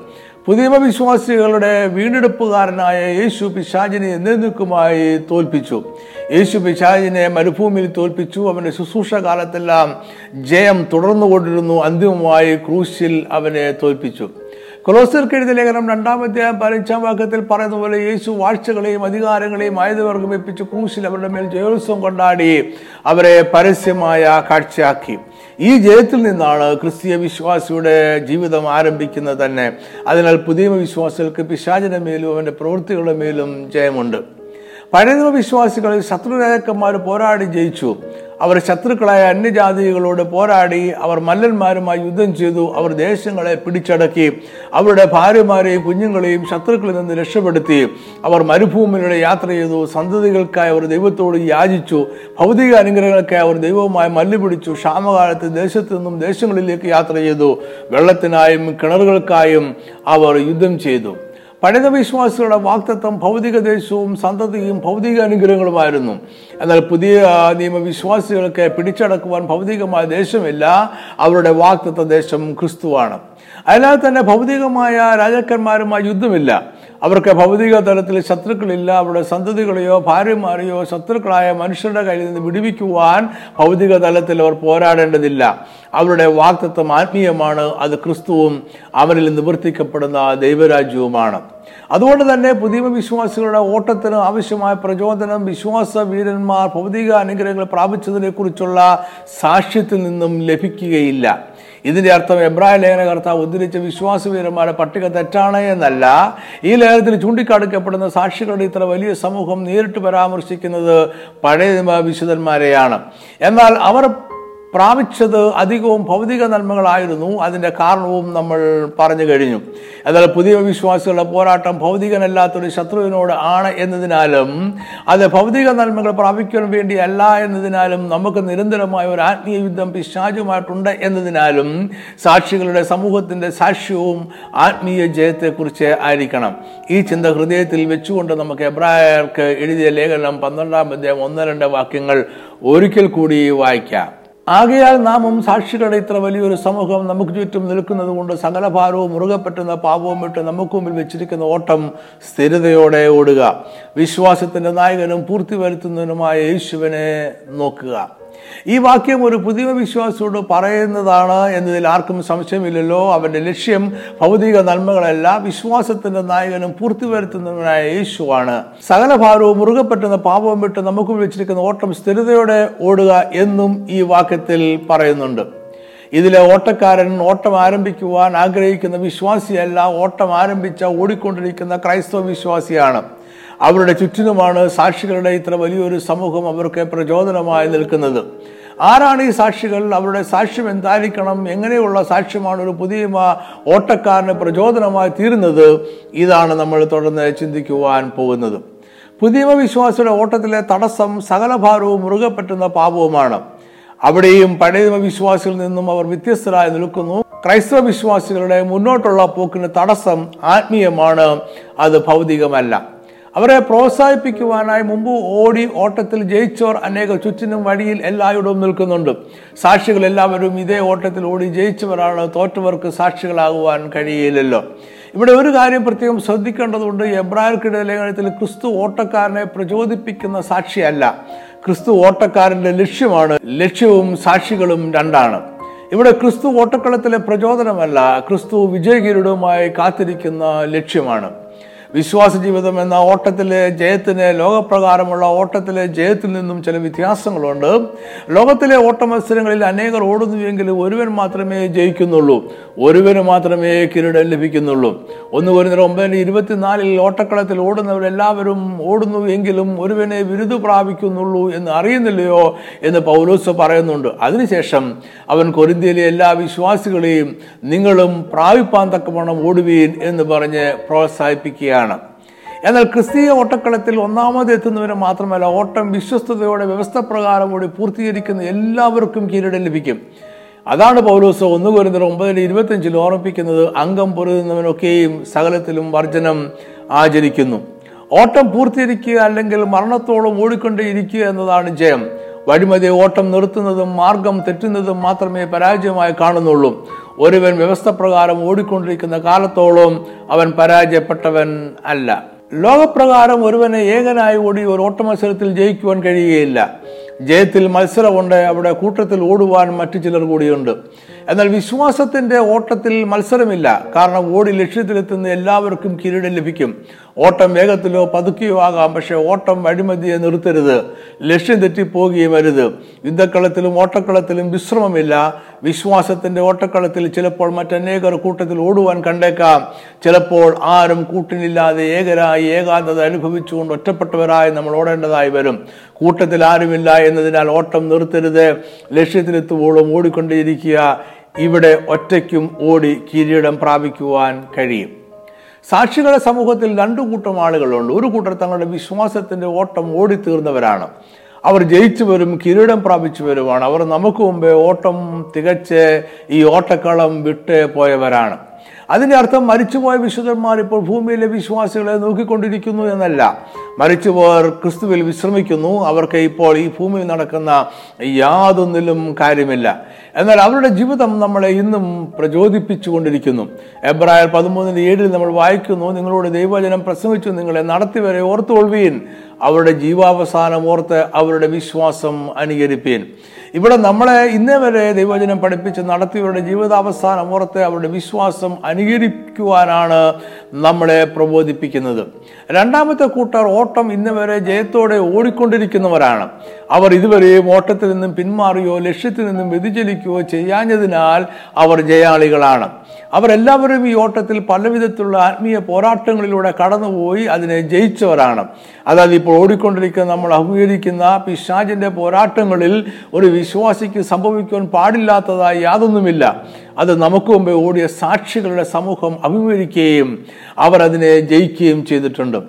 പുതിയ വിശ്വാസികളുടെ വീണ്ടെടുപ്പുകാരനായ യേശു പിശാചിനെ എന്നേക്കുമായി തോൽപ്പിച്ചു. യേശു പിശാചിനെ മരുഭൂമിയിൽ തോൽപ്പിച്ചു. അവന്റെ ശുശ്രൂഷ കാലത്തെല്ലാം ജയം തുടർന്നുകൊണ്ടിരുന്നു. അന്തിമമായി ക്രൂശിൽ അവനെ തോൽപ്പിച്ചു. കൊലോസർക്ക് എഴുതിയ ലേഖനം രണ്ടാമത്തെ പതിനഞ്ചാം വാക്യത്തിൽ പറയുന്ന പോലെ യേശു വാഴ്ചകളെയും അധികാരങ്ങളെയും ആയുധവർഗം വെപ്പിച്ച് ക്രൂശിൽ അവരുടെ മേൽ ജയോത്സവം കൊണ്ടാടി അവരെ പരസ്യമായ കാഴ്ചയാക്കി. ഈ ജയത്തിൽ നിന്നാണ് ക്രിസ്തീയ വിശ്വാസിയുടെ ജീവിതം ആരംഭിക്കുന്നത് തന്നെ. അതിനാൽ പുതിയ വിശ്വാസികൾക്ക് പിശാചിന്റെ മേലും അവന്റെ പ്രവൃത്തികളുടെ മേലും ജയമുണ്ട്. പഴയ വിശ്വാസികൾ ശത്രുരാജാക്കന്മാർ പോരാടി ജയിച്ചു. അവർ ശത്രുക്കളായ അന്യജാതികളോട് പോരാടി അവർ മല്ലന്മാരുമായി യുദ്ധം ചെയ്തു. അവർ ദേശങ്ങളെ പിടിച്ചടക്കി. അവരുടെ ഭാര്യമാരെയും കുഞ്ഞുങ്ങളെയും ശത്രുക്കളിൽ നിന്ന് രക്ഷപ്പെടുത്തി. അവർ മരുഭൂമിയിലൂടെ യാത്ര ചെയ്തു. സന്തതികൾക്കായി അവർ ദൈവത്തോട് യാചിച്ചു. ഭൗതിക അനുഗ്രഹങ്ങൾക്കായി അവർ ദൈവവുമായി മല്ലുപിടിച്ചു ക്ഷാമകാലത്ത് ദേശത്തു നിന്നും ദേശങ്ങളിലേക്ക് യാത്ര ചെയ്തു. വെള്ളത്തിനായും കിണറുകൾക്കായും അവർ യുദ്ധം ചെയ്തു. പഴയ വിശ്വാസികളുടെ വാക്തത്വം ഭൗതിക ദേശവും സന്തതിയും ഭൗതിക അനുഗ്രഹങ്ങളുമായിരുന്നു. എന്നാൽ പുതിയ നിയമവിശ്വാസികൾക്ക് പിടിച്ചടക്കുവാൻ ഭൗതികമായ ദേശമില്ല. അവരുടെ വാക്തത്വ ദേശം ക്രിസ്തുവാണ്. അതിനാൽ തന്നെ ഭൗതികമായ രാജാക്കന്മാരുമായി യുദ്ധമില്ല. അവർക്ക് ഭൗതിക തലത്തിൽ ശത്രുക്കളില്ല അവരുടെ സന്തതികളെയോ ഭാര്യമാരെയോ ശത്രുക്കളായ മനുഷ്യരുടെ കയ്യിൽ നിന്ന് വിടുവിക്കുവാൻ ഭൗതിക തലത്തിൽ അവർ പോരാടേണ്ടതില്ല. അവരുടെ വാക്തത്വം ആത്മീയമാണ് അത് ക്രിസ്തുവും അവരിൽ നിവർത്തിക്കപ്പെടുന്ന ദൈവരാജ്യവുമാണ്. അതുകൊണ്ട് തന്നെ പുതിയ വിശ്വാസികളുടെ ഓട്ടത്തിന് ആവശ്യമായ പ്രചോദനം വിശ്വാസ വീരന്മാർ ഭൗതിക അനുഗ്രഹങ്ങൾ പ്രാപിച്ചതിനെ കുറിച്ചുള്ള സാക്ഷ്യത്തിൽ നിന്നും ലഭിക്കുകയില്ല. ഇതിന്റെ അർത്ഥം എബ്രായ ലേഖനകർത്താവ് ഉദ്ധരിച്ച വിശ്വാസവീരന്മാരുടെ പട്ടിക തെറ്റാണ് എന്നല്ല. ഈ ലേഖനത്തിൽ ചൂണ്ടിക്കാണിക്കപ്പെടുന്ന സാക്ഷികളുടെ ഇത്ര വലിയ സമൂഹം നേരിട്ട് പരാമർശിക്കുന്നത് പഴയ വിശുദ്ധന്മാരെയാണ് എന്നാൽ അവർ പ്രാപിച്ചത് അധികവും ഭൗതിക നന്മകളായിരുന്നു. അതിന്റെ കാരണവും നമ്മൾ പറഞ്ഞു കഴിഞ്ഞു. എന്നാൽ പുതിയ വിശ്വാസികളുടെ പോരാട്ടം ഭൗതികനല്ലാത്തൊരു ശത്രുവിനോട് ആണ് എന്നതിനാലും അത് ഭൗതിക നന്മകൾ പ്രാപിക്കാൻ വേണ്ടിയല്ല എന്നതിനാലും നമുക്ക് നിരന്തരമായ ഒരു ആത്മീയ യുദ്ധം പിശാചുമായിട്ടുണ്ട് എന്നതിനാലും സാക്ഷികളുടെ സമൂഹത്തിന്റെ സാക്ഷ്യവും ആത്മീയ ജയത്തെക്കുറിച്ച് ആയിരിക്കണം. ഈ ചിന്ത ഹൃദയത്തിൽ വെച്ചുകൊണ്ട് നമുക്ക് എബ്രായർക്ക് എഴുതിയ ലേഖനം പന്ത്രണ്ടാം അധ്യായം ഒന്ന് രണ്ട് വാക്യങ്ങൾ ഒരിക്കൽ കൂടി വായിക്കാം. ആകയാൽ നാമും സാക്ഷികളുടെ ഇത്ര വലിയൊരു സമൂഹം നമുക്ക് ചുറ്റും നിൽക്കുന്നത് കൊണ്ട് സകല ഭാരവും മുറുകെ പറ്റുന്ന പാപവും ഇട്ട് നമുക്ക് മുമ്പിൽ വെച്ചിരിക്കുന്ന ഓട്ടം സ്ഥിരതയോടെ ഓടുക. വിശ്വാസത്തിന്റെ നായകനും പൂർത്തി വരുത്തുന്നതിനുമായ യേശുവിനെ നോക്കുക. ഈ വാക്യം ഒരു പുതിയ വിശ്വാസിയോട് പറയുന്നതാണ് എന്നതിൽ ആർക്കും സംശയമില്ലല്ലോ. അവന്റെ ലക്ഷ്യം ഭൗതിക നന്മകളല്ല വിശ്വാസത്തിന്റെ നായകനും പൂർത്തി വരുത്തുന്നവനായ യേശുവാണ്. സകല ഭാരവും മുറുകെ പറ്റുന്ന പാപവും വിട്ട് നമുക്ക് വിളിച്ചിരിക്കുന്ന ഓട്ടം സ്ഥിരതയോടെ ഓടുക എന്നും ഈ വാക്യത്തിൽ പറയുന്നുണ്ട്. ഇതിലെ ഓട്ടക്കാരൻ ഓട്ടം ആരംഭിക്കുവാൻ ആഗ്രഹിക്കുന്ന വിശ്വാസിയല്ല ഓട്ടം ആരംഭിച്ച ഓടിക്കൊണ്ടിരിക്കുന്ന ക്രൈസ്തവ വിശ്വാസിയാണ്. അവരുടെ ചുറ്റിനുമാണ് സാക്ഷികളുടെ ഇത്ര വലിയൊരു സമൂഹം അവർക്ക് പ്രചോദനമായി നിൽക്കുന്നത്. ആരാണ് ഈ സാക്ഷികൾ? അവരുടെ സാക്ഷ്യം എന്തായിരിക്കണം? എങ്ങനെയുള്ള സാക്ഷ്യമാണ് ഒരു പുതിയ ഓട്ടക്കാരന് പ്രചോദനമായി തീരുന്നത്? ഇതാണ് നമ്മൾ തുടർന്ന് ചിന്തിക്കുവാൻ പോകുന്നത്. പുതിയ വിശ്വാസിയുടെ ഓട്ടത്തിലെ തടസ്സം സകലഭാരവും മുറുകെ പറ്റുന്ന പാപവുമാണ്. അവിടെയും പഴയ വിശ്വാസികളിൽ നിന്നും അവർ വ്യത്യസ്തരായി നിൽക്കുന്നു. ക്രൈസ്തവ വിശ്വാസികളുടെ മുന്നോട്ടുള്ള പോക്കിന് തടസ്സം ആത്മീയമാണ്. അത് ഭൗതികമല്ല. അവരെ പ്രോത്സാഹിപ്പിക്കുവാനായി മുമ്പ് ഓടി ഓട്ടത്തിൽ ജയിച്ചവർ അനേക ചുറ്റിനും വഴിയിൽ എല്ലായിടവും നിൽക്കുന്നുണ്ട്. സാക്ഷികൾ എല്ലാവരും ഇതേ ഓട്ടത്തിൽ ഓടി ജയിച്ചവരാണ്. തോറ്റവർക്ക് സാക്ഷികളാകുവാൻ കഴിയില്ലല്ലോ. ഇവിടെ ഒരു കാര്യം പ്രത്യേകം ശ്രദ്ധിക്കേണ്ടതുണ്ട്. എബ്രായർക്കിടെ ലേഖനത്തിൽ ക്രിസ്തു ഓട്ടക്കാരനെ പ്രചോദിപ്പിക്കുന്ന സാക്ഷിയല്ല. ക്രിസ്തു ഓട്ടക്കാരന്റെ ലക്ഷ്യമാണ്. ലക്ഷ്യവും സാക്ഷികളും രണ്ടാണ്. ഇവിടെ ക്രിസ്തു ഓട്ടക്കളത്തിലെ പ്രചോദനമല്ല. ക്രിസ്തു വിജയകിരീടവുമായി കാത്തിരിക്കുന്ന ലക്ഷ്യമാണ്. വിശ്വാസ ജീവിതം എന്ന ഓട്ടത്തിലെ ജയത്തിന് ലോകപ്രകാരമുള്ള ഓട്ടത്തിലെ ജയത്തിൽ നിന്നും ചില വ്യത്യാസങ്ങളുണ്ട്. ലോകത്തിലെ ഓട്ട മത്സരങ്ങളിൽ അനേകർ ഓടുന്നുവെങ്കിലും ഒരുവൻ മാത്രമേ ജയിക്കുന്നുള്ളൂ. ഒരുവന് മാത്രമേ കിരീടം ലഭിക്കുന്നുള്ളൂ. ഒന്ന് ഒരു ഒമ്പതിന് ഇരുപത്തിനാലിൽ ഓട്ടക്കളത്തിൽ ഓടുന്നവരെല്ലാവരും ഓടുന്നു എങ്കിലും ഒരുവനെ ബിരുദ പ്രാപിക്കുന്നുള്ളൂ എന്ന് അറിയുന്നില്ലയോ എന്ന് പൗലോസ് പറയുന്നുണ്ട്. അതിനുശേഷം അവൻ കൊരിന്തിയിലെ എല്ലാ വിശ്വാസികളെയും നിങ്ങളും പ്രാപിപ്പാൻ തക്കവണ്ണം ഓടുവീൻ എന്ന് പറഞ്ഞ് പ്രോത്സാഹിപ്പിക്കുകയാണ് എന്നാൽ ക്രിസ്തീയ ഓട്ടക്കളത്തിൽ ഒന്നാമത് എത്തുന്നവന് മാത്രമല്ല ഓട്ടം വിശ്വസ്തയോടെ വ്യവസ്ഥ പ്രകാരം കൂടി പൂർത്തീകരിക്കുന്ന എല്ലാവർക്കും കിരീടം ലഭിക്കും. അതാണ് പൗലോസ് ഒന്ന് കുരുന്നർ ഒമ്പതിൽ ഇരുപത്തിയഞ്ചിൽ ഓർമ്മിപ്പിക്കുന്നത് അംഗം പൊരുതുന്നവനൊക്കെയും സകലത്തിലും വർജനം ആചരിക്കുന്നു. ഓട്ടം പൂർത്തീകരിക്കുക അല്ലെങ്കിൽ മരണത്തോളം ഓടിക്കൊണ്ടേയിരിക്കുക എന്നതാണ് ജയം. വഴിമതി ഓട്ടം നിർത്തുന്നതും മാർഗം തെറ്റുന്നതും മാത്രമേ പരാജയമായി കാണുന്നുള്ളൂ. ഒരുവൻ വ്യവസ്ഥ പ്രകാരം ഓടിക്കൊണ്ടിരിക്കുന്ന കാലത്തോളം അവൻ പരാജയപ്പെട്ടവൻ അല്ല. ലോകപ്രകാരം ഒരുവനെ ഏകനായി ഓടി ഒരു ഓട്ടമത്സരത്തിൽ ജയിക്കുവാൻ കഴിയുകയില്ല. ജയത്തിൽ മത്സരമുണ്ട് അവിടെ കൂട്ടത്തിൽ ഓടുവാൻ മറ്റു ചിലർ കൂടിയുണ്ട്. എന്നാൽ വിശ്വാസത്തിന്റെ ഓട്ടത്തിൽ മത്സരമില്ല. കാരണം ഓടി ലക്ഷ്യത്തിലെത്തുന്ന എല്ലാവർക്കും കിരീടം ലഭിക്കും. ഓട്ടം വേഗത്തിലോ പതുക്കിയോ ആകാം പക്ഷെ ഓട്ടം വഴിമതിയെ നിർത്തരുത്. ലക്ഷ്യം തെറ്റിപ്പോകുകയും വരുത് യുദ്ധക്കളത്തിലും ഓട്ടക്കളത്തിലും വിശ്രമമില്ല. വിശ്വാസത്തിന്റെ ഓട്ടക്കളത്തിൽ ചിലപ്പോൾ മറ്റനേകർ കൂട്ടത്തിൽ ഓടുവാൻ കണ്ടേക്കാം. ചിലപ്പോൾ ആരും കൂട്ടിനില്ലാതെ ഏകരായി ഏകാന്തത അനുഭവിച്ചുകൊണ്ട് ഒറ്റപ്പെട്ടവരായി നമ്മൾ ഓടേണ്ടതായി വരും. കൂട്ടത്തിൽ ആരുമില്ല എന്നതിനാൽ ഓട്ടം നിർത്തരുത്. ലക്ഷ്യത്തിലെത്തുമ്പോഴും ഓടിക്കൊണ്ടേയിരിക്കുക. ഇവിടെ ഒറ്റയ്ക്കും ഓടി കിരീടം പ്രാപിക്കുവാൻ കഴിയും. സാക്ഷികളുടെ സമൂഹത്തിൽ രണ്ടു കൂട്ടം ആളുകളുണ്ട്. ഒരു കൂട്ടർ തങ്ങളുടെ വിശ്വാസത്തിന്റെ ഓട്ടം ഓടിത്തീർന്നവരാണ്. അവർ ജയിച്ചവരും കിരീടം പ്രാപിച്ചു വരുവാണ്. അവർ നമുക്ക് മുമ്പേ ഓട്ടം തികച്ച് ഈ ഓട്ടക്കളം വിട്ട് പോയവരാണ്. അതിന്റെ അർത്ഥം മരിച്ചുപോയ വിശുദ്ധന്മാർ ഇപ്പോൾ ഭൂമിയിലെ വിശ്വാസികളെ നോക്കിക്കൊണ്ടിരിക്കുന്നു എന്നല്ല. മരിച്ചുപോയർ ക്രിസ്തുവിൽ വിശ്രമിക്കുന്നു. അവർക്ക് ഇപ്പോൾ ഈ ഭൂമിയിൽ നടക്കുന്ന യാതൊന്നിലും കാര്യമില്ല. എന്നാൽ അവരുടെ ജീവിതം നമ്മളെ ഇന്നും പ്രചോദിപ്പിച്ചുകൊണ്ടിരിക്കുന്നു. എബ്രായർ പതിമൂന്നിന്റെ ഏഴിൽ നമ്മൾ വായിക്കുന്നു നിങ്ങളോട് ദൈവജനം പ്രസംഗിച്ചു നിങ്ങളെ നടത്തിവരെ ഓർത്തുകൊള്ളുവീൻ. അവരുടെ ജീവാവസാനം ഓർത്ത് അവരുടെ വിശ്വാസം അനുകരിപ്പീൻ ഇവിടെ നമ്മളെ ഇന്നേ വരെ ദൈവചനം പഠിപ്പിച്ച് നടത്തിയവരുടെ ജീവിതാവസാനം ഓർത്ത് അവരുടെ വിശ്വാസം അനുകരിക്കുവാനാണ് നമ്മളെ പ്രബോധിപ്പിക്കുന്നത്. രണ്ടാമത്തെ കൂട്ടർ ഓട്ടം ഇന്ന് വരെ ജയത്തോടെ ഓടിക്കൊണ്ടിരിക്കുന്നവരാണ്. അവർ ഇതുവരെയും ഓട്ടത്തിൽ നിന്നും പിന്മാറിയോ ലക്ഷ്യത്തിൽ നിന്നും വ്യതിചലിക്കുകയോ ചെയ്യാഞ്ഞതിനാൽ അവർ ജയാളികളാണ്. അവരെല്ലാവരും ഈ ഓട്ടത്തിൽ പലവിധത്തിലുള്ള ആത്മീയ പോരാട്ടങ്ങളിലൂടെ കടന്നുപോയി അതിനെ ജയിച്ചവരാണ്. അതായത് ഇപ്പോൾ ഓടിക്കൊണ്ടിരിക്കുന്ന നമ്മൾ അഭിമുഖീകരിക്കുന്ന പിശാജിന്റെ പോരാട്ടങ്ങളിൽ ഒരു വിശ്വാസിക്ക് സംഭവിക്കുവാൻ പാടില്ലാത്തതായി യാതൊന്നുമില്ല. അത് നമുക്ക് മുമ്പേ ഓടിയ സാക്ഷികളുടെ സമൂഹം അഭിമുഖീകരിക്കുകയും അവർ അതിനെ ജയിക്കുകയും ചെയ്തിട്ടുണ്ട്.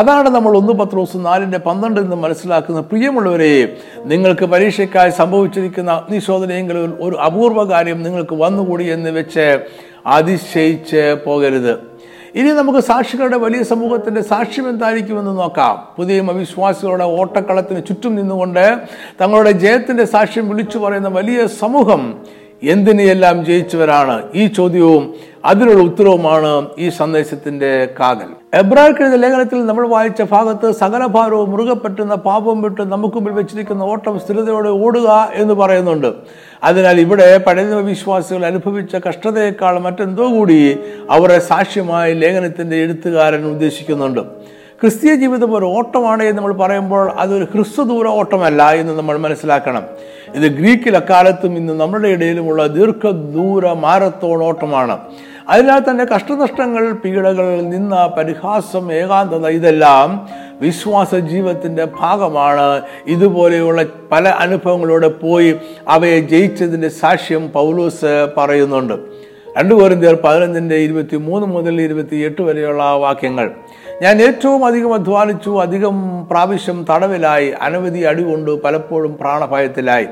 അതാണ് നമ്മൾ ഒന്ന് പത്ത് ദിവസം നാലിന്റെ പന്ത്രണ്ടിൽ നിന്ന് മനസ്സിലാക്കുന്ന പ്രിയമുള്ളവരെ നിങ്ങൾക്ക് പരീക്ഷയ്ക്കായി സംഭവിച്ചിരിക്കുന്ന അഗ്നിശോധനയെങ്കിലും ഒരു അപൂർവ കാര്യം നിങ്ങൾക്ക് വന്നുകൂടി എന്ന് വെച്ച് അതിശയിച്ച് പോകരുത്. ഇനി നമുക്ക് സാക്ഷികളുടെ വലിയ സമൂഹത്തിന്റെ സാക്ഷ്യം എന്തായിരിക്കുമെന്ന് നോക്കാം. പുതിയ അവിശ്വാസികളുടെ ഓട്ടക്കളത്തിന് ചുറ്റും നിന്നുകൊണ്ട് തങ്ങളുടെ ജയത്തിന്റെ സാക്ഷ്യം വിളിച്ചു പറയുന്ന വലിയ സമൂഹം എന്തിനെയെല്ലാം ജയിച്ചവരാണ്? ഈ ചോദ്യവും അതിനുള്ള ഉത്തരവുമാണ് ഈ സന്ദേശത്തിന്റെ കാതൽ. എബ്രാഹിം ലേഖനത്തിൽ നമ്മൾ വായിച്ച ഭാഗത്ത് സകല ഭാരവും മുറുകെ പറ്റുന്ന പാപം വിട്ട് നമുക്ക് മുമ്പിൽ വെച്ചിരിക്കുന്ന ഓട്ടം സ്ഥിരതയോടെ ഓടുക എന്ന് പറയുന്നുണ്ട്. അതിനാൽ ഇവിടെ പഴയ വിശ്വാസികൾ അനുഭവിച്ച കഷ്ടതയേക്കാൾ മറ്റെന്തോ കൂടി അവരെ സാക്ഷ്യമായി ലേഖനത്തിന്റെ എഴുത്തുകാരൻ ഉദ്ദേശിക്കുന്നുണ്ട്. ക്രിസ്തീയ ജീവിതം ഒരു ഓട്ടമാണ് എന്ന് നമ്മൾ പറയുമ്പോൾ അതൊരു ഹ്രസ്വദൂര ഓട്ടമല്ല എന്ന് നമ്മൾ മനസ്സിലാക്കണം. ഇത് ഗ്രീക്കിൽ അക്കാലത്തും ഇന്ന് നമ്മുടെ ഇടയിലുമുള്ള ദീർഘദൂര മാരത്തോൺ ഓട്ടമാണ്. അതിനാൽ തന്നെ കഷ്ടനഷ്ടങ്ങൾ പീഡകൾ നിന്ന പരിഹാസം ഏകാന്തത ഇതെല്ലാം വിശ്വാസ ജീവിതത്തിന്റെ ഭാഗമാണ്. ഇതുപോലെയുള്ള പല അനുഭവങ്ങളോടെ പോയി അവയെ ജയിച്ചതിന്റെ സാക്ഷ്യം പൗലൂസ് പറയുന്നുണ്ട്. രണ്ടു പേരും പതിനഞ്ചിന്റെ ഇരുപത്തി മൂന്ന് മുതൽ ഇരുപത്തി എട്ട് വരെയുള്ള വാക്യങ്ങൾ. ഞാൻ ഏറ്റവും അധികം അധ്വാനിച്ചു അധികം പ്രാവശ്യം തടവിലായി അനവധി അടികൊണ്ട് പലപ്പോഴും പ്രാണഭയത്തിലായി.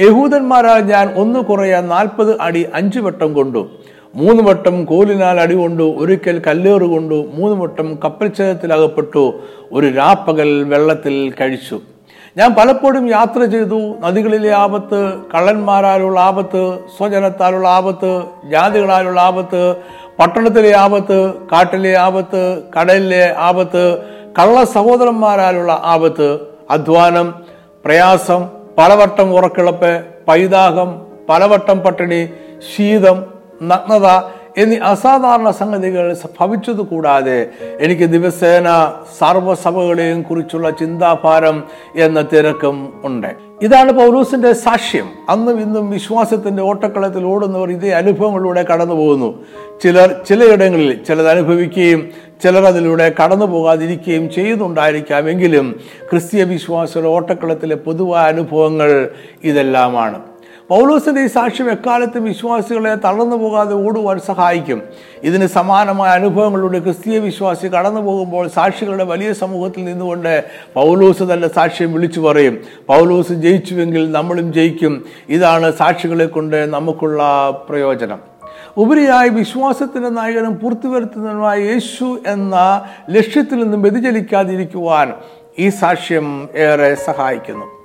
യഹൂദന്മാരാൽ ഞാൻ ഒന്ന് കുറയാൻ നാൽപ്പത് അടി അഞ്ചു വട്ടം കൊണ്ടു. മൂന്ന് വട്ടം കോലിനാൽ അടികൊണ്ടു ഒരിക്കൽ കല്ലേറ് കൊണ്ടു മൂന്ന് വട്ടം കപ്പൽച്ചേതത്തിലകപ്പെട്ടു ഒരു രാപ്പകൽ വെള്ളത്തിൽ കഴിച്ചു. ഞാൻ പലപ്പോഴും യാത്ര ചെയ്തു നദികളിലെ ആപത്ത് കള്ളന്മാരാലുള്ള ആപത്ത് സ്വജനത്താലുള്ള ആപത്ത് ജാതികളാലുള്ള ആപത്ത് പട്ടണത്തിലെ ആപത്ത് കാട്ടിലെ ആപത്ത് കടലിലെ ആപത്ത് കള്ള സഹോദരന്മാരാലുള്ള ആപത്ത് അധ്വാനം പ്രയാസം പലവട്ടം ഉറക്കിളപ്പ് പൈതാഹം പലവട്ടം പട്ടിണി ശീതം നഗ്നത എന്നീ അസാധാരണ സംഗതികൾ ഭവിച്ചത് കൂടാതെ എനിക്ക് ദിവസേന സർവസഭകളെയും കുറിച്ചുള്ള ചിന്താഭാരം എന്ന തിരക്കും ഉണ്ട്. ഇതാണ് പൗലൂസിന്റെ സാക്ഷ്യം. അന്നും ഇന്നും വിശ്വാസത്തിന്റെ ഓട്ടക്കളത്തിൽ ഓടുന്നവർ ഇതേ അനുഭവങ്ങളിലൂടെ കടന്നു പോകുന്നു ചിലർ ചിലയിടങ്ങളിൽ ചിലത് അനുഭവിക്കുകയും ചിലർ അതിലൂടെ കടന്നു പോകാതിരിക്കുകയും ചെയ്യുന്നുണ്ടായിരിക്കാം എങ്കിലും ക്രിസ്തീയ വിശ്വാസിയുടെ ഓട്ടക്കളത്തിലെ പൊതുവായ അനുഭവങ്ങൾ ഇതെല്ലാമാണ്. പൗലോസിന്റെ ഈ സാക്ഷ്യം എക്കാലത്തും വിശ്വാസികളെ തളർന്നു പോകാതെ ഓടുവാൻ സഹായിക്കും. ഇതിന് സമാനമായ അനുഭവങ്ങളിലൂടെ ക്രിസ്തീയ വിശ്വാസി കടന്നു പോകുമ്പോൾ സാക്ഷികളുടെ വലിയ സമൂഹത്തിൽ നിന്നുകൊണ്ട് പൗലോസ് തന്നെ സാക്ഷ്യം വിളിച്ചു പറയും. പൗലോസ് ജയിച്ചുവെങ്കിൽ നമ്മളും ജയിക്കും. ഇതാണ് സാക്ഷികളെ കൊണ്ട് നമുക്കുള്ള പ്രയോജനം. ഉപരിയായി വിശ്വാസത്തിന്റെ നായകനും പൂർത്തിവരുത്തുന്നതിനുമായ യേശു എന്ന ലക്ഷ്യത്തിൽ നിന്നും വ്യതിചലിക്കാതിരിക്കുവാൻ ഈ സാക്ഷ്യം ഏറെ സഹായിക്കുന്നു.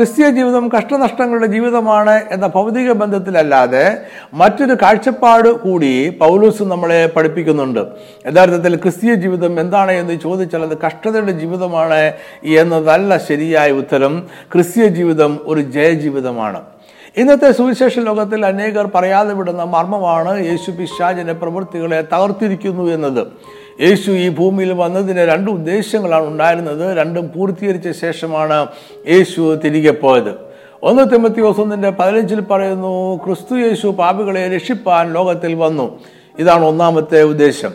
ക്രിസ്തീയ ജീവിതം കഷ്ടനഷ്ടങ്ങളുടെ ജീവിതമാണ് എന്ന ഭൗതിക ബന്ധത്തിലല്ലാതെ മറ്റൊരു കാഴ്ചപ്പാട് കൂടി പൗലൂസ് നമ്മളെ പഠിപ്പിക്കുന്നുണ്ട്. യഥാർത്ഥത്തിൽ ക്രിസ്തീയ ജീവിതം എന്താണ് എന്ന് ചോദിച്ചാൽ അത് കഷ്ടതയുടെ ജീവിതമാണ് എന്നതല്ല ശരിയായ ഉത്തരം. ക്രിസ്തീയ ജീവിതം ഒരു ജയജീവിതമാണ്. ഇന്നത്തെ സുവിശേഷ ലോകത്തിൽ അനേകർ പറയാതെ വിടുന്ന മർമ്മമാണ് യേശു പിശാചിന്റെ പ്രവൃത്തികളെ തകർത്തിരിക്കുന്നു എന്നത്. യേശു ഈ ഭൂമിയിൽ വന്നതിന് രണ്ട് ഉദ്ദേശങ്ങളാണ് ഉണ്ടായിരുന്നത്. രണ്ടും പൂർത്തീകരിച്ച ശേഷമാണ് യേശു തിരികെ പോയത്. ഒന്ന് തിമത്തിയോസ് ഒന്നിന്റെ പതിനഞ്ചിൽ പറയുന്നു ക്രിസ്തു യേശു പാപികളെ രക്ഷിപ്പാൻ ലോകത്തിൽ വന്നു. ഇതാണ് ഒന്നാമത്തെ ഉദ്ദേശം.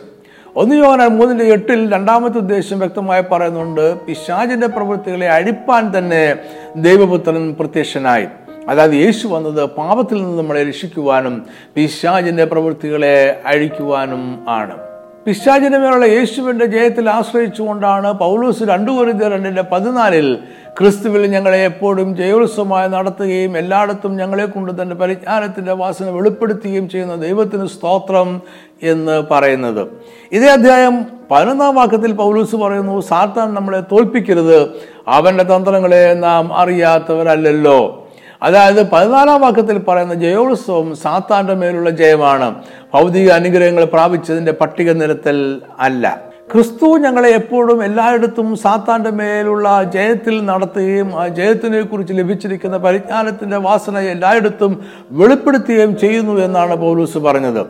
ഒന്ന് യോന മൂന്നിന്റെ എട്ടിൽ രണ്ടാമത്തെ ഉദ്ദേശം വ്യക്തമായി പറയുന്നുണ്ട് പിശാചിന്റെ പ്രവൃത്തികളെ അഴിപ്പാൻ തന്നെ ദൈവപുത്രൻ പ്രത്യക്ഷനായി. അതായത് യേശു വന്നത് പാപത്തിൽ നിന്ന് നമ്മളെ രക്ഷിക്കുവാനും പിശാചിന്റെ പ്രവൃത്തികളെ അഴിക്കുവാനും ആണ്. പിശാചിന്റെ മേലുള്ള യേശുവിന്റെ ജയത്തിൽ ആശ്രയിച്ചുകൊണ്ടാണ് പൗലൂസ് രണ്ടു കുരുതി രണ്ടിന്റെ പതിനാലിൽ ക്രിസ്തുവിൽ ഞങ്ങളെ എപ്പോഴും ജയോത്സവമായി നടത്തുകയും എല്ലായിടത്തും ഞങ്ങളെ കൊണ്ട് തന്റെ പരിജ്ഞാനത്തിന്റെ വാസന വെളിപ്പെടുത്തുകയും ചെയ്യുന്ന ദൈവത്തിന് സ്തോത്രം എന്ന് പറയുന്നത്. ഇതേ അധ്യായം പതിനൊന്നാം വാക്യത്തിൽ പൗലൂസ് പറയുന്നു സാത്താൻ നമ്മളെ തോൽപ്പിക്കരുത് അവന്റെ തന്ത്രങ്ങളെ നാം അറിയാത്തവരല്ലല്ലോ. അതായത് പതിനാലാം വാക്യത്തിൽ പറയുന്ന ജയോത്സവം സാത്താന്റെ മേലുള്ള ജയമാണ്. ഭൗതിക അനുഗ്രഹങ്ങൾ പ്രാപിച്ചതിന്റെ പട്ടിക നിരത്തൽ അല്ല. ക്രിസ്തു ഞങ്ങളെ എപ്പോഴും എല്ലായിടത്തും സാത്താന്റെ മേലുള്ള ജയത്തിൽ നടത്തുകയും ആ ജയത്തിനെ കുറിച്ച് ലഭിച്ചിരിക്കുന്ന പരിജ്ഞാനത്തിന്റെ വാസന എല്ലായിടത്തും വെളിപ്പെടുത്തുകയും ചെയ്യുന്നു എന്നാണ് പൗലൂസ് പറഞ്ഞത്.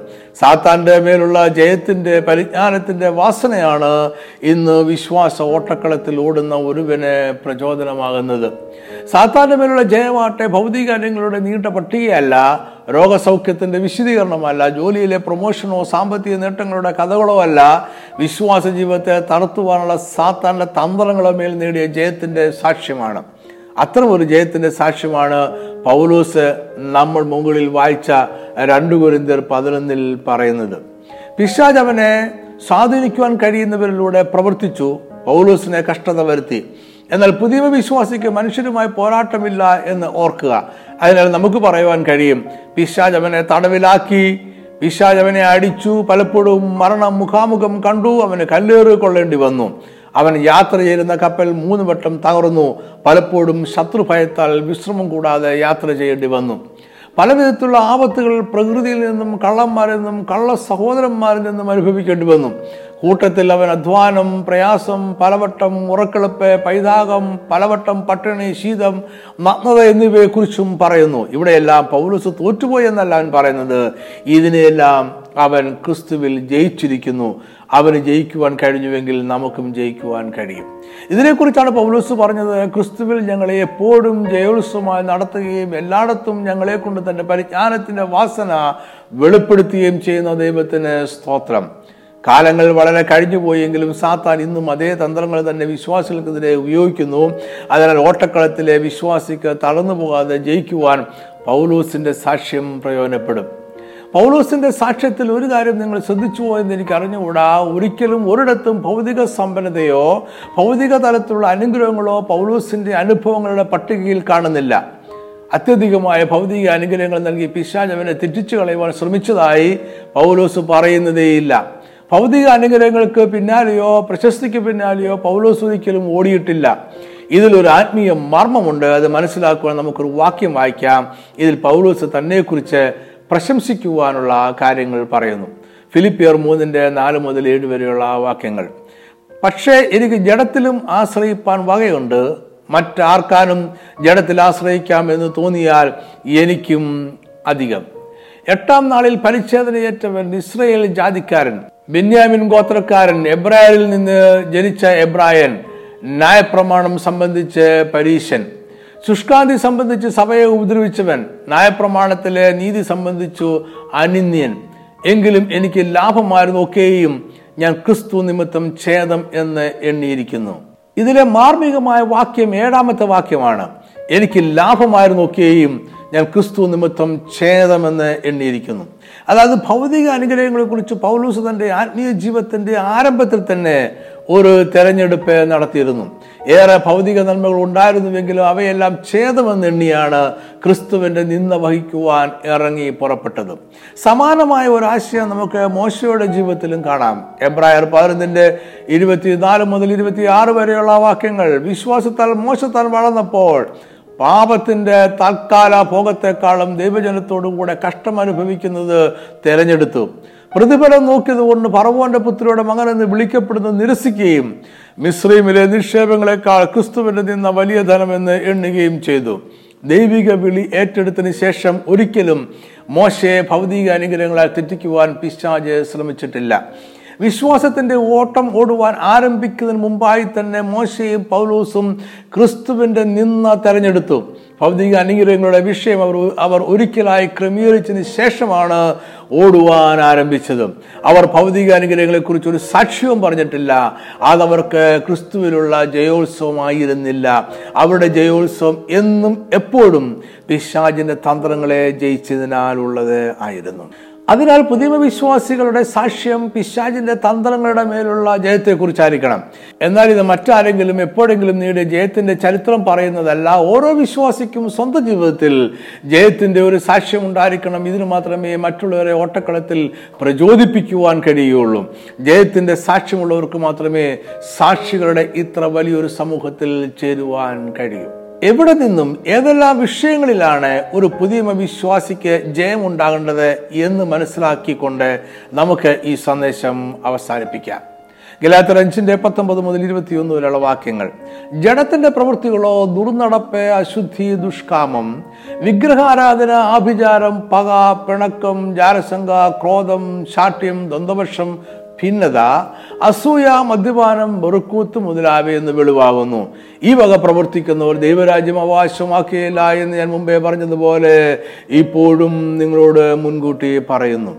സാത്താന്റെ മേലുള്ള ജയത്തിന്റെ പരിജ്ഞാനത്തിന്റെ വാസനയാണ് ഇന്ന് വിശ്വാസ ഓട്ടക്കളത്തിൽ ഓടുന്ന ഒരുവനെ പ്രചോദനമാകുന്നത്. സാത്താന്റെ മേലുള്ള ജയമാട്ടെ ഭൗതിക കാര്യങ്ങളുടെ നീണ്ട പട്ടികയല്ല രോഗസൗഖ്യത്തിന്റെ വിശദീകരണമല്ല ജോലിയിലെ പ്രൊമോഷനോ സാമ്പത്തിക നേട്ടങ്ങളുടെ കഥകളോ അല്ല. വിശ്വാസ ജീവിതത്തെ തളർത്തുവാനുള്ള സാത്താന്റെ തന്ത്രങ്ങളോ മേൽ നേടിയ ജയത്തിന്റെ സാക്ഷ്യമാണ്. അത്തരം ഒരു ജയത്തിന്റെ സാക്ഷ്യമാണ് പൗലോസ് നമ്മൾ മുകളിൽ വായിച്ച രണ്ടു കുരിന്തിയർ പതിനൊന്നിൽ പറയുന്നത്. പിശാജ് അവനെ സ്വാധീനിക്കുവാൻ കഴിയുന്നവരിലൂടെ പ്രവർത്തിച്ചു. പൗലോസിനെ കഷ്ടത വരുത്തി. എന്നാൽ പുതിയ വിശ്വാസിക്ക് മനുഷ്യരുമായി പോരാട്ടമില്ല എന്ന് ഓർക്കുക. അതിനാൽ നമുക്ക് പറയുവാൻ കഴിയും പിശാജ് അവനെ തടവിലാക്കി പിശാജ് അവനെ അടിച്ചു പലപ്പോഴും മരണം മുഖാമുഖം കണ്ടു അവന് കല്ലേറ് കൊള്ളേണ്ടി വന്നു. അവൻ യാത്ര ചെയ്യുന്ന കപ്പൽ മൂന്ന് വട്ടം തകർന്നു പലപ്പോഴും ശത്രുഭയത്താൽ വിശ്രമം കൂടാതെ യാത്ര ചെയ്യേണ്ടി വന്നു. പലവിധത്തിലുള്ള ആപത്തുകൾ പ്രകൃതിയിൽ നിന്നും കള്ളന്മാരിൽ നിന്നും കള്ള സഹോദരന്മാരിൽ നിന്നും അനുഭവിക്കേണ്ടി വന്നു. കൂട്ടത്തിൽ അവൻ അധ്വാനം പ്രയാസം പലവട്ടം ഉറക്കിളപ്പ് പൈതാകം പലവട്ടം പട്ടിണി ശീതം നഗ്നത എന്നിവയെക്കുറിച്ചും പറയുന്നു. ഇവിടെയെല്ലാം പൗലൂസ് തോറ്റുപോയി എന്നല്ല അവൻ പറയുന്നത്. ഇതിനെയെല്ലാം അവൻ ക്രിസ്തുവിൽ ജയിച്ചിരിക്കുന്നു. അവന് ജയിക്കുവാൻ കഴിഞ്ഞുവെങ്കിൽ നമുക്കും ജയിക്കുവാൻ കഴിയും. ഇതിനെക്കുറിച്ചാണ് പൗലോസ് പറഞ്ഞത്. ക്രിസ്തുവിൽ ഞങ്ങളെ എപ്പോഴും ജയോത്സവമായി നടത്തുകയും എല്ലായിടത്തും ഞങ്ങളെ കൊണ്ട് തന്റെ പരിജ്ഞാനത്തിന്റെ വാസന വെളിപ്പെടുത്തുകയും ചെയ്യുന്ന ദൈവത്തിന് സ്തോത്രം. കാലങ്ങൾ വളരെ കഴിഞ്ഞു പോയെങ്കിലും സാത്താൻ ഇന്നും അതേ തന്ത്രങ്ങൾ തന്നെ വിശ്വാസികൾക്കെതിരെ ഉപയോഗിക്കുന്നു. അതിനാൽ ഓട്ടക്കളത്തിലെ വിശ്വാസിക്ക് തളർന്നു പോകാതെ ജയിക്കുവാൻ പൗലൂസിന്റെ സാക്ഷ്യം പ്രയോജനപ്പെടും. പൗലോസിന്റെ സാക്ഷ്യത്തിൽ ഒരു കാര്യം നിങ്ങൾ ശ്രദ്ധിച്ചു പോയെന്ന് എനിക്ക് അറിഞ്ഞുകൂടാ. ഒരിക്കലും ഒരിടത്തും ഭൗതിക സമ്പന്നതയോ ഭൗതിക തലത്തിലുള്ള അനുഗ്രഹങ്ങളോ പൗലോസിന്റെ അനുഭവങ്ങളുടെ പട്ടികയിൽ കാണുന്നില്ല. അത്യധികമായ ഭൗതിക അനുഗ്രഹങ്ങൾ നൽകി പിശാജ് അവനെ തെറ്റിച്ചു കളയുവാൻ ശ്രമിച്ചതായി പൗലോസ് പറയുന്നതേയില്ല. ഭൗതിക അനുഗ്രഹങ്ങൾക്ക് പിന്നാലെയോ പ്രശസ്തിക്ക് പിന്നാലെയോ പൗലോസ് ഒരിക്കലും ഓടിയിട്ടില്ല. ഇതിലൊരു ആത്മീയ മർമ്മമുണ്ട്. അത് മനസ്സിലാക്കുവാൻ നമുക്കൊരു വാക്യം വായിക്കാം. ഇതിൽ പൗലോസ് തന്നെക്കുറിച്ച് പ്രശംസിക്കുവാനുള്ള കാര്യങ്ങൾ പറയുന്നു. ഫിലിപ്പിയർ മൂന്നിന്റെ നാല് മുതൽ ഏഴ് വരെയുള്ള വാക്യങ്ങൾ. പക്ഷേ എനിക്ക് ജഡത്തിലും ആശ്രയിപ്പാൻ വകയുണ്ട്. മറ്റാർക്കാനും ജഡത്തിൽ ആശ്രയിക്കാം എന്ന് തോന്നിയാൽ എനിക്കും അധികം. എട്ടാം നാളിൽ പരിച്ഛേദനയേറ്റവൻ ഇസ്രയേൽ ജാതിക്കാരൻ ബെന്യാമിൻ ഗോത്രക്കാരൻ എബ്രായരിൽ നിന്ന് ജനിച്ച എബ്രായൻ ന്യായപ്രമാണം സംബന്ധിച്ച് പരീശൻ ശുഷ്കാന്തി സംബന്ധിച്ച് സഭയെ ഉപദ്രവിച്ചവൻ ന്യായപ്രമാണത്തിലെ നീതി സംബന്ധിച്ചു അനിന്യൻ. എങ്കിലും എനിക്ക് ലാഭമായിരുന്നു ഒക്കെയും ഞാൻ ക്രിസ്തു നിമിത്തം ഛേദം എന്ന് എണ്ണിയിരിക്കുന്നു. ഇതിലെ മാർമികമായ വാക്യം ഏഴാമത്തെ വാക്യമാണ്. എനിക്ക് ലാഭമായിരുന്നു ഒക്കെയും ഞാൻ ക്രിസ്തു നിമിത്തം ഛേദമെന്ന് എണ്ണിയിരിക്കുന്നു. അതായത് ഭൗതിക അനുഗ്രഹങ്ങളെ കുറിച്ച് പൗലൂസ് തന്റെ ആത്മീയ ജീവിതത്തിന്റെ ആരംഭത്തിൽ തന്നെ ഒരു തെരഞ്ഞെടുപ്പ് നടത്തിയിരുന്നു. ഏറെ ഭൗതിക നന്മകൾ ഉണ്ടായിരുന്നുവെങ്കിലും അവയെല്ലാം ഛേദമെന്ന് എണ്ണിയാണ് ക്രിസ്തുവിന്റെ നിന്ന വഹിക്കുവാൻ ഇറങ്ങി പുറപ്പെട്ടത്. സമാനമായ ഒരു ആശയം നമുക്ക് മോശയുടെ ജീവിതത്തിലും കാണാം. എബ്രായർ പതിനൊന്നിന്റെ ഇരുപത്തിനാല് മുതൽ ഇരുപത്തിയാറ് വരെയുള്ള വാക്യങ്ങൾ വിശ്വാസത്താൽ മോശത്താൽ വളർന്നപ്പോൾ പാപത്തിന്റെ തൽക്കാല ഭോഗത്തെക്കാളും ദൈവജനത്തോടു കൂടെ കഷ്ടം അനുഭവിക്കുന്നത് തെരഞ്ഞെടുത്തു. പ്രതിഫലം നോക്കിയതുകൊണ്ട് ഫറവോന്റെ പുത്രിയുടെ മകൻ എന്ന് വിളിക്കപ്പെടുന്നത് നിരസിക്കുകയും മിശ്രീമിലെ നിക്ഷേപങ്ങളെക്കാൾ ക്രിസ്തുവിന്റെ നിന്ന വലിയ ധനമെന്ന് എണ്ണുകയും ചെയ്തു. ദൈവിക വിളി ഏറ്റെടുത്തതിന് ശേഷം ഒരിക്കലും മോശയെ ഭൗതിക അനുഗ്രഹങ്ങളാൽ തെറ്റിക്കുവാൻ പിശാജ് ശ്രമിച്ചിട്ടില്ല. വിശ്വാസത്തിന്റെ ഓട്ടം ഓടുവാൻ ആരംഭിക്കുന്നതിന് മുമ്പായി തന്നെ മോശയും പൗലൂസും ക്രിസ്തുവിന്റെ നിന്ന തെരഞ്ഞെടുത്തു. ഭൗതിക അനുഗ്രഹങ്ങളുടെ വിഷയം അവർ അവർ ഒരിക്കലായി ക്രമീകരിച്ചതിന് ശേഷമാണ് ഓടുവാൻ ആരംഭിച്ചത്. അവർ ഭൗതിക അനുഗ്രഹങ്ങളെക്കുറിച്ച് ഒരു സാക്ഷ്യവും പറഞ്ഞിട്ടില്ല. അതവർക്ക് ക്രിസ്തുവിലുള്ള ജയോത്സവമായിരുന്നില്ല. അവരുടെ ജയോത്സവം എന്നും എപ്പോഴും പിശാചിന്റെ തന്ത്രങ്ങളെ ജയിച്ചതിനാലുള്ളത് ആയിരുന്നു. അതിനാൽ പുതിയ വിശ്വാസികളുടെ സാക്ഷ്യം പിശാചിന്റെ തന്ത്രങ്ങളുടെ മേലുള്ള ജയത്തെക്കുറിച്ചായിരിക്കണം. എന്നാൽ ഇത് മറ്റാരെങ്കിലും എപ്പോഴെങ്കിലും നേടിയ ജയത്തിന്റെ ചരിത്രം പറയുന്നതല്ല ഓരോ വിശ്വാസിക്കും സ്വന്തം ജീവിതത്തിൽ ജയത്തിന്റെ ഒരു സാക്ഷ്യം ഉണ്ടായിരിക്കണം. ഇതിന് മാത്രമേ മറ്റുള്ളവരെ ഓട്ടക്കളത്തിൽ പ്രചോദിപ്പിക്കുവാൻ കഴിയുള്ളൂ. ജയത്തിന്റെ സാക്ഷ്യമുള്ളവർക്ക് മാത്രമേ സാക്ഷികളുടെ ഇത്ര വലിയൊരു സമൂഹത്തിൽ ചേരുവാൻ കഴിയൂ. എവിടെ നിന്നും ഏതെല്ലാം വിഷയങ്ങളിലാണ് ഒരു പുതിയ വിശ്വാസിക്ക് ജയം ഉണ്ടാകേണ്ടത് എന്ന് മനസ്സിലാക്കിക്കൊണ്ട് നമുക്ക് ഈ സന്ദേശം അവസാനിപ്പിക്കാം. ഗലാത്തർ അഞ്ചിന്റെ പത്തൊമ്പത് മുതൽ ഇരുപത്തിയൊന്ന് വരെയുള്ള വാക്യങ്ങൾ. ജഡത്തിന്റെ പ്രവൃത്തികളോ ദുർനടപ്പ് അശുദ്ധി ദുഷ്കാമം വിഗ്രഹാരാധന ആഭിചാരം പക പിണക്കം ജാരസംഘ ക്രോധം ശാഠ്യം ദ്വന്ദ്വപക്ഷം ഭിന്നത അസൂയ മദ്യപാനം വെറുക്കൂത്ത് മുതലാവയെന്ന് വെളിവാകുന്നു. ഈ വക പ്രവർത്തിക്കുന്നവർ ദൈവരാജ്യം അവകാശമാക്കിയില്ല എന്ന് ഞാൻ മുമ്പേ പറഞ്ഞതുപോലെ ഇപ്പോഴും നിങ്ങളോട് മുൻകൂട്ടി പറയുന്നു.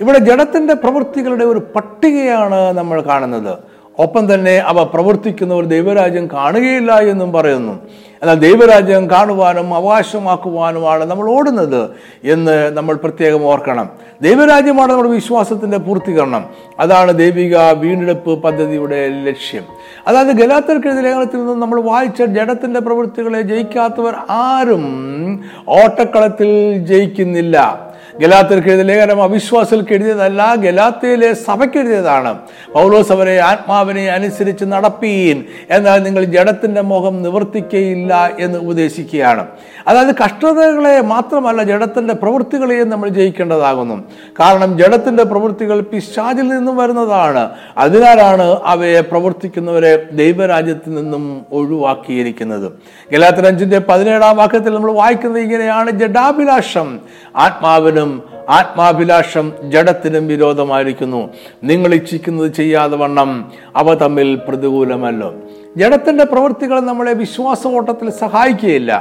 ഇവിടെ ജഡത്തിന്റെ പ്രവൃത്തികളുടെ ഒരു പട്ടികയാണ് നമ്മൾ കാണുന്നത്. ഒപ്പം തന്നെ അവ പ്രവർത്തിക്കുന്നവർ ദൈവരാജ്യം കാണുകയില്ല എന്നും പറയുന്നു. എന്നാൽ ദൈവരാജ്യം കാണുവാനും അവകാശമാക്കുവാനുമാണ് നമ്മൾ ഓടുന്നത് എന്ന് നമ്മൾ പ്രത്യേകം ഓർക്കണം. ദൈവരാജ്യമാണ് നമ്മുടെ വിശ്വാസത്തിന്റെ പൂർത്തീകരണം. അതാണ് ദൈവിക വീണ്ടെടുപ്പ് പദ്ധതിയുടെ ലക്ഷ്യം. അതായത് ഗലാത്തർക്കെതിരെ ലേഖനത്തിൽ നിന്ന് നമ്മൾ വായിച്ച ജഡത്തിന്റെ പ്രവൃത്തികളെ ജയിക്കാത്തവർ ആരും ഓട്ടക്കളത്തിൽ ജയിക്കുന്നില്ല. ഗലാത്തർക്ക് എഴുതിയ ലേഖനം അവിശ്വാസികൾക്ക് എഴുതിയതല്ല ഗലാത്തയിലെ സഭയ്ക്ക് എഴുതിയതാണ്. പൗലോസ് അവരെ ആത്മാവിനെ അനുസരിച്ച് നടപ്പീൻ. എന്നാൽ നിങ്ങൾ ജഡത്തിന്റെ മുഖം നിവർത്തിക്കയില്ല എന്ന് ഉപദേശിക്കുകയാണ്. അതായത് കഷ്ടതകളെ മാത്രമല്ല ജഡത്തിന്റെ പ്രവൃത്തികളെയും നമ്മൾ ജയിക്കേണ്ടതാകുന്നു. കാരണം ജഡത്തിന്റെ പ്രവൃത്തികൾ പിശാചിൽ നിന്നും വരുന്നതാണ്. അതിനാലാണ് അവയെ പ്രവർത്തിക്കുന്നവരെ ദൈവരാജ്യത്തിൽ നിന്നും ഒഴിവാക്കിയിരിക്കുന്നത്. ഗലാത്തർ അഞ്ചിന്റെ പതിനേഴാം വാക്യത്തിൽ നമ്മൾ വായിക്കുന്നത് ഇങ്ങനെയാണ് ജഡാഭിലാഷം. ആത്മാവിനും ആത്മാഭിലാഷം ജഡത്തിനും വിരോധമായിരിക്കുന്നു. നിങ്ങൾ ഇച്ഛിക്കുന്നത് ചെയ്യാതെ വണ്ണം അവ തമ്മിൽ പ്രതികൂലമല്ലോ. ജഡത്തിന്റെ പ്രവൃത്തികൾ നമ്മളെ വിശ്വാസ ഓട്ടത്തിൽ സഹായിക്കുകയില്ല.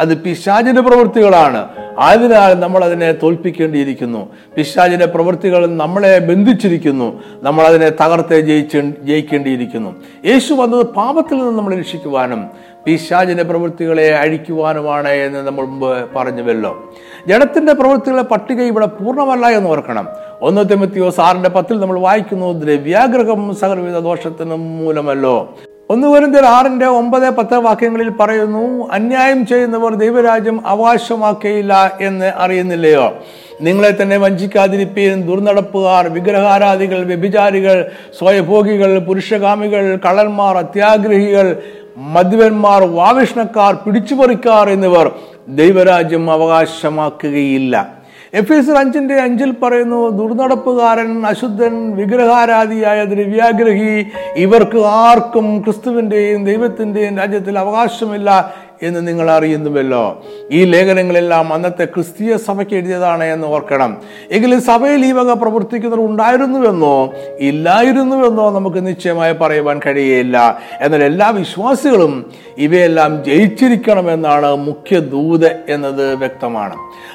അത് പിശാചിന്റെ പ്രവൃത്തികളാണ്. അതിനാൽ നമ്മൾ അതിനെ തോൽപ്പിക്കേണ്ടിയിരിക്കുന്നു. പിശാചിന്റെ പ്രവൃത്തികൾ നമ്മളെ ബന്ധിച്ചിരിക്കുന്നു. നമ്മൾ അതിനെ തകർത്തെ ജയിച്ച് ജയിക്കേണ്ടിയിരിക്കുന്നു. യേശു വന്നത് പാപത്തിൽ നിന്ന് നമ്മളെ രക്ഷിക്കുവാനും പിശാചിന്റെ പ്രവൃത്തികളെ അഴിക്കുവാനുമാണ് എന്ന് നമ്മൾ മുമ്പ് പറഞ്ഞുവല്ലോ. ജനത്തിന്റെ പ്രവൃത്തികളെ പട്ടിക ഇവിടെ പൂർണമല്ല എന്ന് ഓർക്കണം. ഒന്നത്തെ മെത്തിയോ സാറിന്റെ പത്തിൽ നമ്മൾ വായിക്കുന്നു ദ്രവ്യാഗ്രഹം സകലവിധ ദോഷത്തിനും മൂലമല്ലോ. ഒന്ന് വരുന്നതിൽ ആറിന്റെ ഒമ്പത് പത്ത് വാക്യങ്ങളിൽ പറയുന്നു അന്യായം ചെയ്യുന്നവർ ദൈവരാജ്യം അവകാശമാക്കിയില്ല എന്ന് അറിയുന്നില്ലയോ? നിങ്ങളെ തന്നെ വഞ്ചിക്കാതിരിപ്പീൻ ദുർനടപ്പുകാർ വിഗ്രഹാരാധികൾ വ്യഭിചാരികൾ സ്വയഭോഗികൾ പുരുഷകാമികൾ കള്ളന്മാർ അത്യാഗ്രഹികൾ മദ്യപന്മാർ വാവിഷ്ണക്കാർ പിടിച്ചുപറിക്കാർ എന്നിവർ ദൈവരാജ്യം അവകാശമാക്കുകയില്ല. എഫ് എസ് അഞ്ചിന്റെ അഞ്ചിൽ പറയുന്നു ദുർനടപ്പുകാരൻ അശുദ്ധൻ വിഗ്രഹാരാധിയായ ദ്രവ്യാഗ്രഹി ഇവർക്ക് ആർക്കും ക്രിസ്തുവിന്റെയും ദൈവത്തിന്റെയും രാജ്യത്തിൽ അവകാശമില്ല എന്ന് നിങ്ങൾ അറിയുന്നുവല്ലോ. ഈ ലേഖനങ്ങളെല്ലാം അന്നത്തെ ക്രിസ്തീയ സഭയ്ക്ക് എഴുതിയതാണ് എന്ന് ഓർക്കണം. എങ്കിലും സഭയിൽ ഈ വക പ്രവർത്തിക്കുന്നവർ ഉണ്ടായിരുന്നുവെന്നോ? ഇല്ലായിരുന്നുവെന്നോ നമുക്ക് നിശ്ചയമായി പറയുവാൻ കഴിയുകയില്ല എന്നാൽ എല്ലാ വിശ്വാസികളും ഇവയെല്ലാം ജയിച്ചിരിക്കണമെന്നാണ് മുഖ്യ ദൂത് എന്നത് വ്യക്തമാണ്.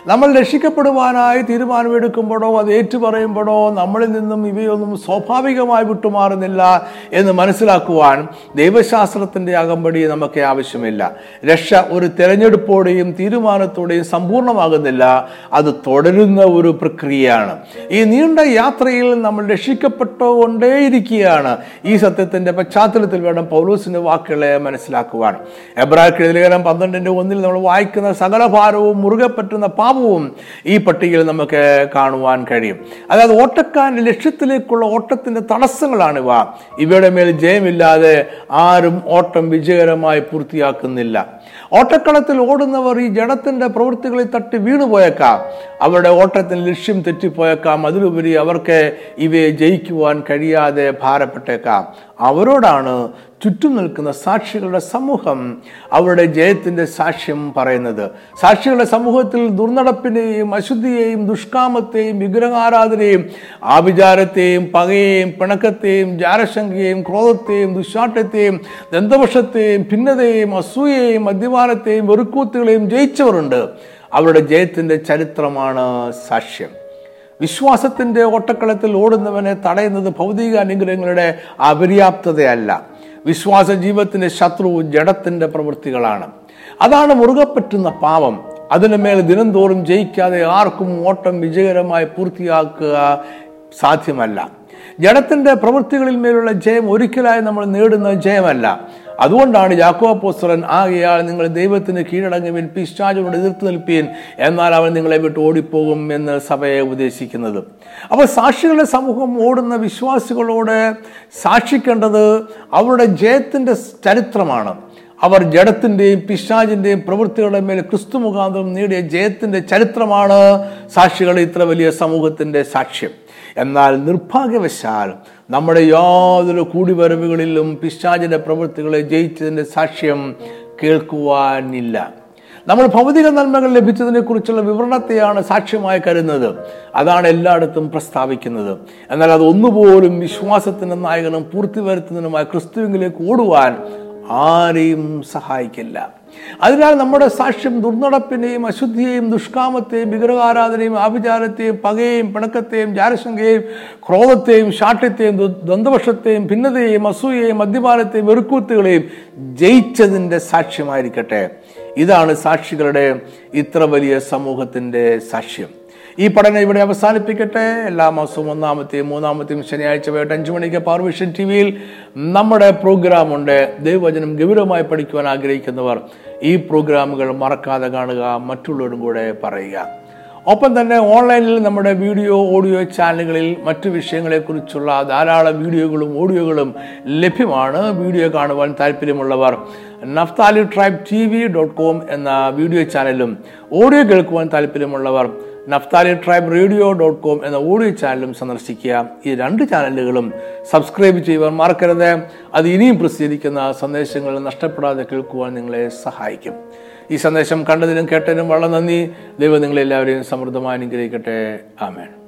നമ്മൾ രക്ഷിക്കപ്പെടുവാനായി തീരുമാനമെടുക്കുമ്പോഴോ അത് ഏറ്റുപറയുമ്പോഴോ നമ്മളിൽ നിന്നും ഇവയൊന്നും സ്വാഭാവികമായി വിട്ടുമാറുന്നില്ല എന്ന് മനസ്സിലാക്കുവാൻ ദൈവശാസ്ത്രത്തിന്റെ അകമ്പടി നമുക്ക് ആവശ്യമില്ല. രക്ഷ ഒരു തിരഞ്ഞെടുപ്പോടെയും തീരുമാനത്തോടെയും സമ്പൂർണമാകുന്നില്ല അത് തുടരുന്ന ഒരു പ്രക്രിയയാണ്. ഈ നീണ്ട യാത്രയിൽ നമ്മൾ രക്ഷിക്കപ്പെട്ടുകൊണ്ടേയിരിക്കുകയാണ്. ഈ സത്യത്തിന്റെ പശ്ചാത്തലത്തിൽ വേണം പൗലോസിന്റെ വാക്കുകളെ മനസ്സിലാക്കുവാൻ. എബ്രാഹിം ലേഖനം പന്ത്രണ്ടിന്റെ ഒന്നിൽ നമ്മൾ വായിക്കുന്ന സകല ഭാരവും മുറുകെ പറ്റുന്ന പാപവും ഈ പട്ടികയിൽ നമുക്ക് കാണുവാൻ കഴിയും. അതായത് ഓട്ടക്കാരന്റെ ലക്ഷ്യത്തിലേക്കുള്ള ഓട്ടത്തിന്റെ ഇവ. ഇവയുടെ മേൽ ജയമില്ലാതെ ആരും ഓട്ടം വിജയകരമായി പൂർത്തിയാക്കുന്നില്ല. ഓട്ടക്കളത്തിൽ ഓടുന്നവർ ഈ ജനത്തിന്റെ പ്രവൃത്തികളിൽ തട്ടി വീണുപോയേക്കാം അവരുടെ ഓട്ടത്തിന് ലക്ഷ്യം തെറ്റിപ്പോയേക്കാം. അതിലുപരി അവർക്ക് ഇവയെ ജയിക്കുവാൻ കഴിയാതെ ഭാരപ്പെട്ടേക്കാം. അവരോടാണ് ചുറ്റും നിൽക്കുന്ന സാക്ഷികളുടെ സമൂഹം അവരുടെ ജയത്തിന്റെ സാക്ഷ്യം പറയുന്നത്. സാക്ഷികളുടെ സമൂഹത്തിൽ ദുർനടപ്പിനെയും അശുദ്ധിയെയും ദുഷ്കാമത്തെയും വിഗ്രഹാരാധനയും ആഭിചാരത്തെയും പകയെയും പിണക്കത്തെയും ജാരശങ്കയെയും ക്രോധത്തെയും ദുശാട്ടത്തെയും ദന്തവശത്തെയും ഭിന്നതയെയും അസൂയയെയും മദ്യപാനത്തെയും വെറുക്കൂത്തുകളെയും ജയിച്ചവരുണ്ട്. അവരുടെ ജയത്തിന്റെ ചരിത്രമാണ് സാക്ഷ്യം. വിശ്വാസത്തിന്റെ ഓട്ടക്കളത്തിൽ ഓടുന്നവനെ തടയുന്നത് ഭൗതിക അനുഗ്രഹങ്ങളുടെ അപര്യാപ്തതയല്ല. വിശ്വാസ ജീവിതത്തിന്റെ ശത്രു ജഡത്തിന്റെ പ്രവൃത്തികളാണ്. അതാണ് മുറുകെ പറ്റുന്ന പാപം. അതിനുമേൽ ദിനംതോറും ജയിക്കാതെ ആർക്കും ഓട്ടം വിജയകരമായി പൂർത്തിയാക്കുക സാധ്യമല്ല. ജഡത്തിന്റെ പ്രവൃത്തികളിൽ മേലുള്ള ജയം ഒരിക്കലായി നമ്മൾ നേടുന്ന ജയമല്ല. അതുകൊണ്ടാണ് യാക്കോപ്പോസ്തലൻ ആകയാൽ നിങ്ങൾ ദൈവത്തിന് കീഴടങ്ങുവിൻ പിശാചിനോട് എതിർത്ത് നിൽപ്പീൻ എന്നാൽ അവൻ നിങ്ങളെ വിട്ട് ഓടിപ്പോകും എന്ന് സഭയെ ഉപദേശിക്കുന്നത്. അപ്പോൾ സാക്ഷികളുടെ സമൂഹം ഓടുന്ന വിശ്വാസികളോട് സാക്ഷിക്കേണ്ടത് അവരുടെ ജയത്തിന്റെ ചരിത്രമാണ്. അവർ ജഡത്തിന്റെയും പിശാചിന്റെയും പ്രവൃത്തികളുടെ മേൽ ക്രിസ്തു മുഖാന്തരം നേടിയ ജയത്തിന്റെ ചരിത്രമാണ് സാക്ഷികൾ ഇത്ര വലിയ സമൂഹത്തിന്റെ സാക്ഷ്യം. എന്നാൽ നിർഭാഗ്യവശാൽ നമ്മുടെ യാതൊരു കൂടിവരവുകളിലും പിശാചിന്റെ പ്രവൃത്തികളെ ജയിച്ചതിന്റെ സാക്ഷ്യം കേൾക്കുവാനില്ല. നമ്മൾ ഭൗതിക നന്മകൾ ലഭിച്ചതിനെ കുറിച്ചുള്ള വിവരണത്തെയാണ് സാക്ഷ്യമായി കരുതുന്നത്. അതാണ് എല്ലായിടത്തും പ്രസ്താവിക്കുന്നത്. എന്നാൽ അത് ഒന്നുപോലും വിശ്വാസത്തിന്റെ നായകനും പൂർത്തി വരുത്തുന്നതിനുമായി ക്രിസ്തുവിലേക്ക് ഓടുവാൻ ആരെയും സഹായിക്കില്ല. അതിനാൽ നമ്മുടെ സാക്ഷ്യം ദുർനടപ്പിനെയും അശുദ്ധിയെയും ദുഷ്കാമത്തെയും വിഗ്രഹാരാധനയും ആഭിചാരത്തെയും പകയെയും പിണക്കത്തെയും ജാരശങ്കയെയും ക്രോധത്തെയും ശാഠ്യത്തെയും ദ്വന്ദ്വപക്ഷത്തെയും ഭിന്നതയെയും അസൂയയെയും മദ്യപാനത്തെയും വെറുക്കൂത്തുകളെയും ജയിച്ചതിന്റെ സാക്ഷ്യമായിരിക്കട്ടെ. ഇതാണ് സാക്ഷികളുടെ ഇത്ര വലിയ സമൂഹത്തിന്റെ സാക്ഷ്യം. ഈ പഠനം ഇവിടെ അവസാനിപ്പിക്കട്ടെ. എല്ലാ മാസവും ഒന്നാമത്തെയും മൂന്നാമത്തെയും ശനിയാഴ്ച വൈകിട്ട് അഞ്ചു മണിക്ക് പാർവിഷൻ ടി വിയിൽ നമ്മുടെ പ്രോഗ്രാം ഉണ്ട്. ദൈവവചനം ഗൗരവമായി പഠിക്കുവാൻ ആഗ്രഹിക്കുന്നവർ ഈ പ്രോഗ്രാമുകൾ മറക്കാതെ കാണുക മറ്റുള്ളവരും കൂടെ പറയുക. ഒപ്പം തന്നെ ഓൺലൈനിൽ നമ്മുടെ വീഡിയോ ഓഡിയോ ചാനലുകളിൽ മറ്റു വിഷയങ്ങളെക്കുറിച്ചുള്ള ധാരാളം വീഡിയോകളും ഓഡിയോകളും ലഭ്യമാണ്. വീഡിയോ കാണുവാൻ താല്പര്യമുള്ളവർ നഫ്താലി ട്രൈബ് ടി വി ഡോട്ട് കോം എന്ന വീഡിയോ ചാനലും ഓഡിയോ കേൾക്കുവാൻ താല്പര്യമുള്ളവർ Naphtali tribe radio dot com എന്ന ഓഡിയോ ചാനലും സന്ദർശിക്കുക. ഈ രണ്ട് ചാനലുകളും സബ്സ്ക്രൈബ് ചെയ്യുവാൻ മറക്കരുത്. അത് ഇനിയും പ്രസിദ്ധീകരിക്കുന്ന സന്ദേശങ്ങൾ നഷ്ടപ്പെടാതെ കേൾക്കുവാൻ നിങ്ങളെ സഹായിക്കും. ഈ സന്ദേശം കണ്ടതിനും കേട്ടതിനും വളരെ നന്ദി. ദൈവം നിങ്ങളെല്ലാവരെയും സമൃദ്ധമായി അനുഗ്രഹിക്കട്ടെ. ആമേൻ.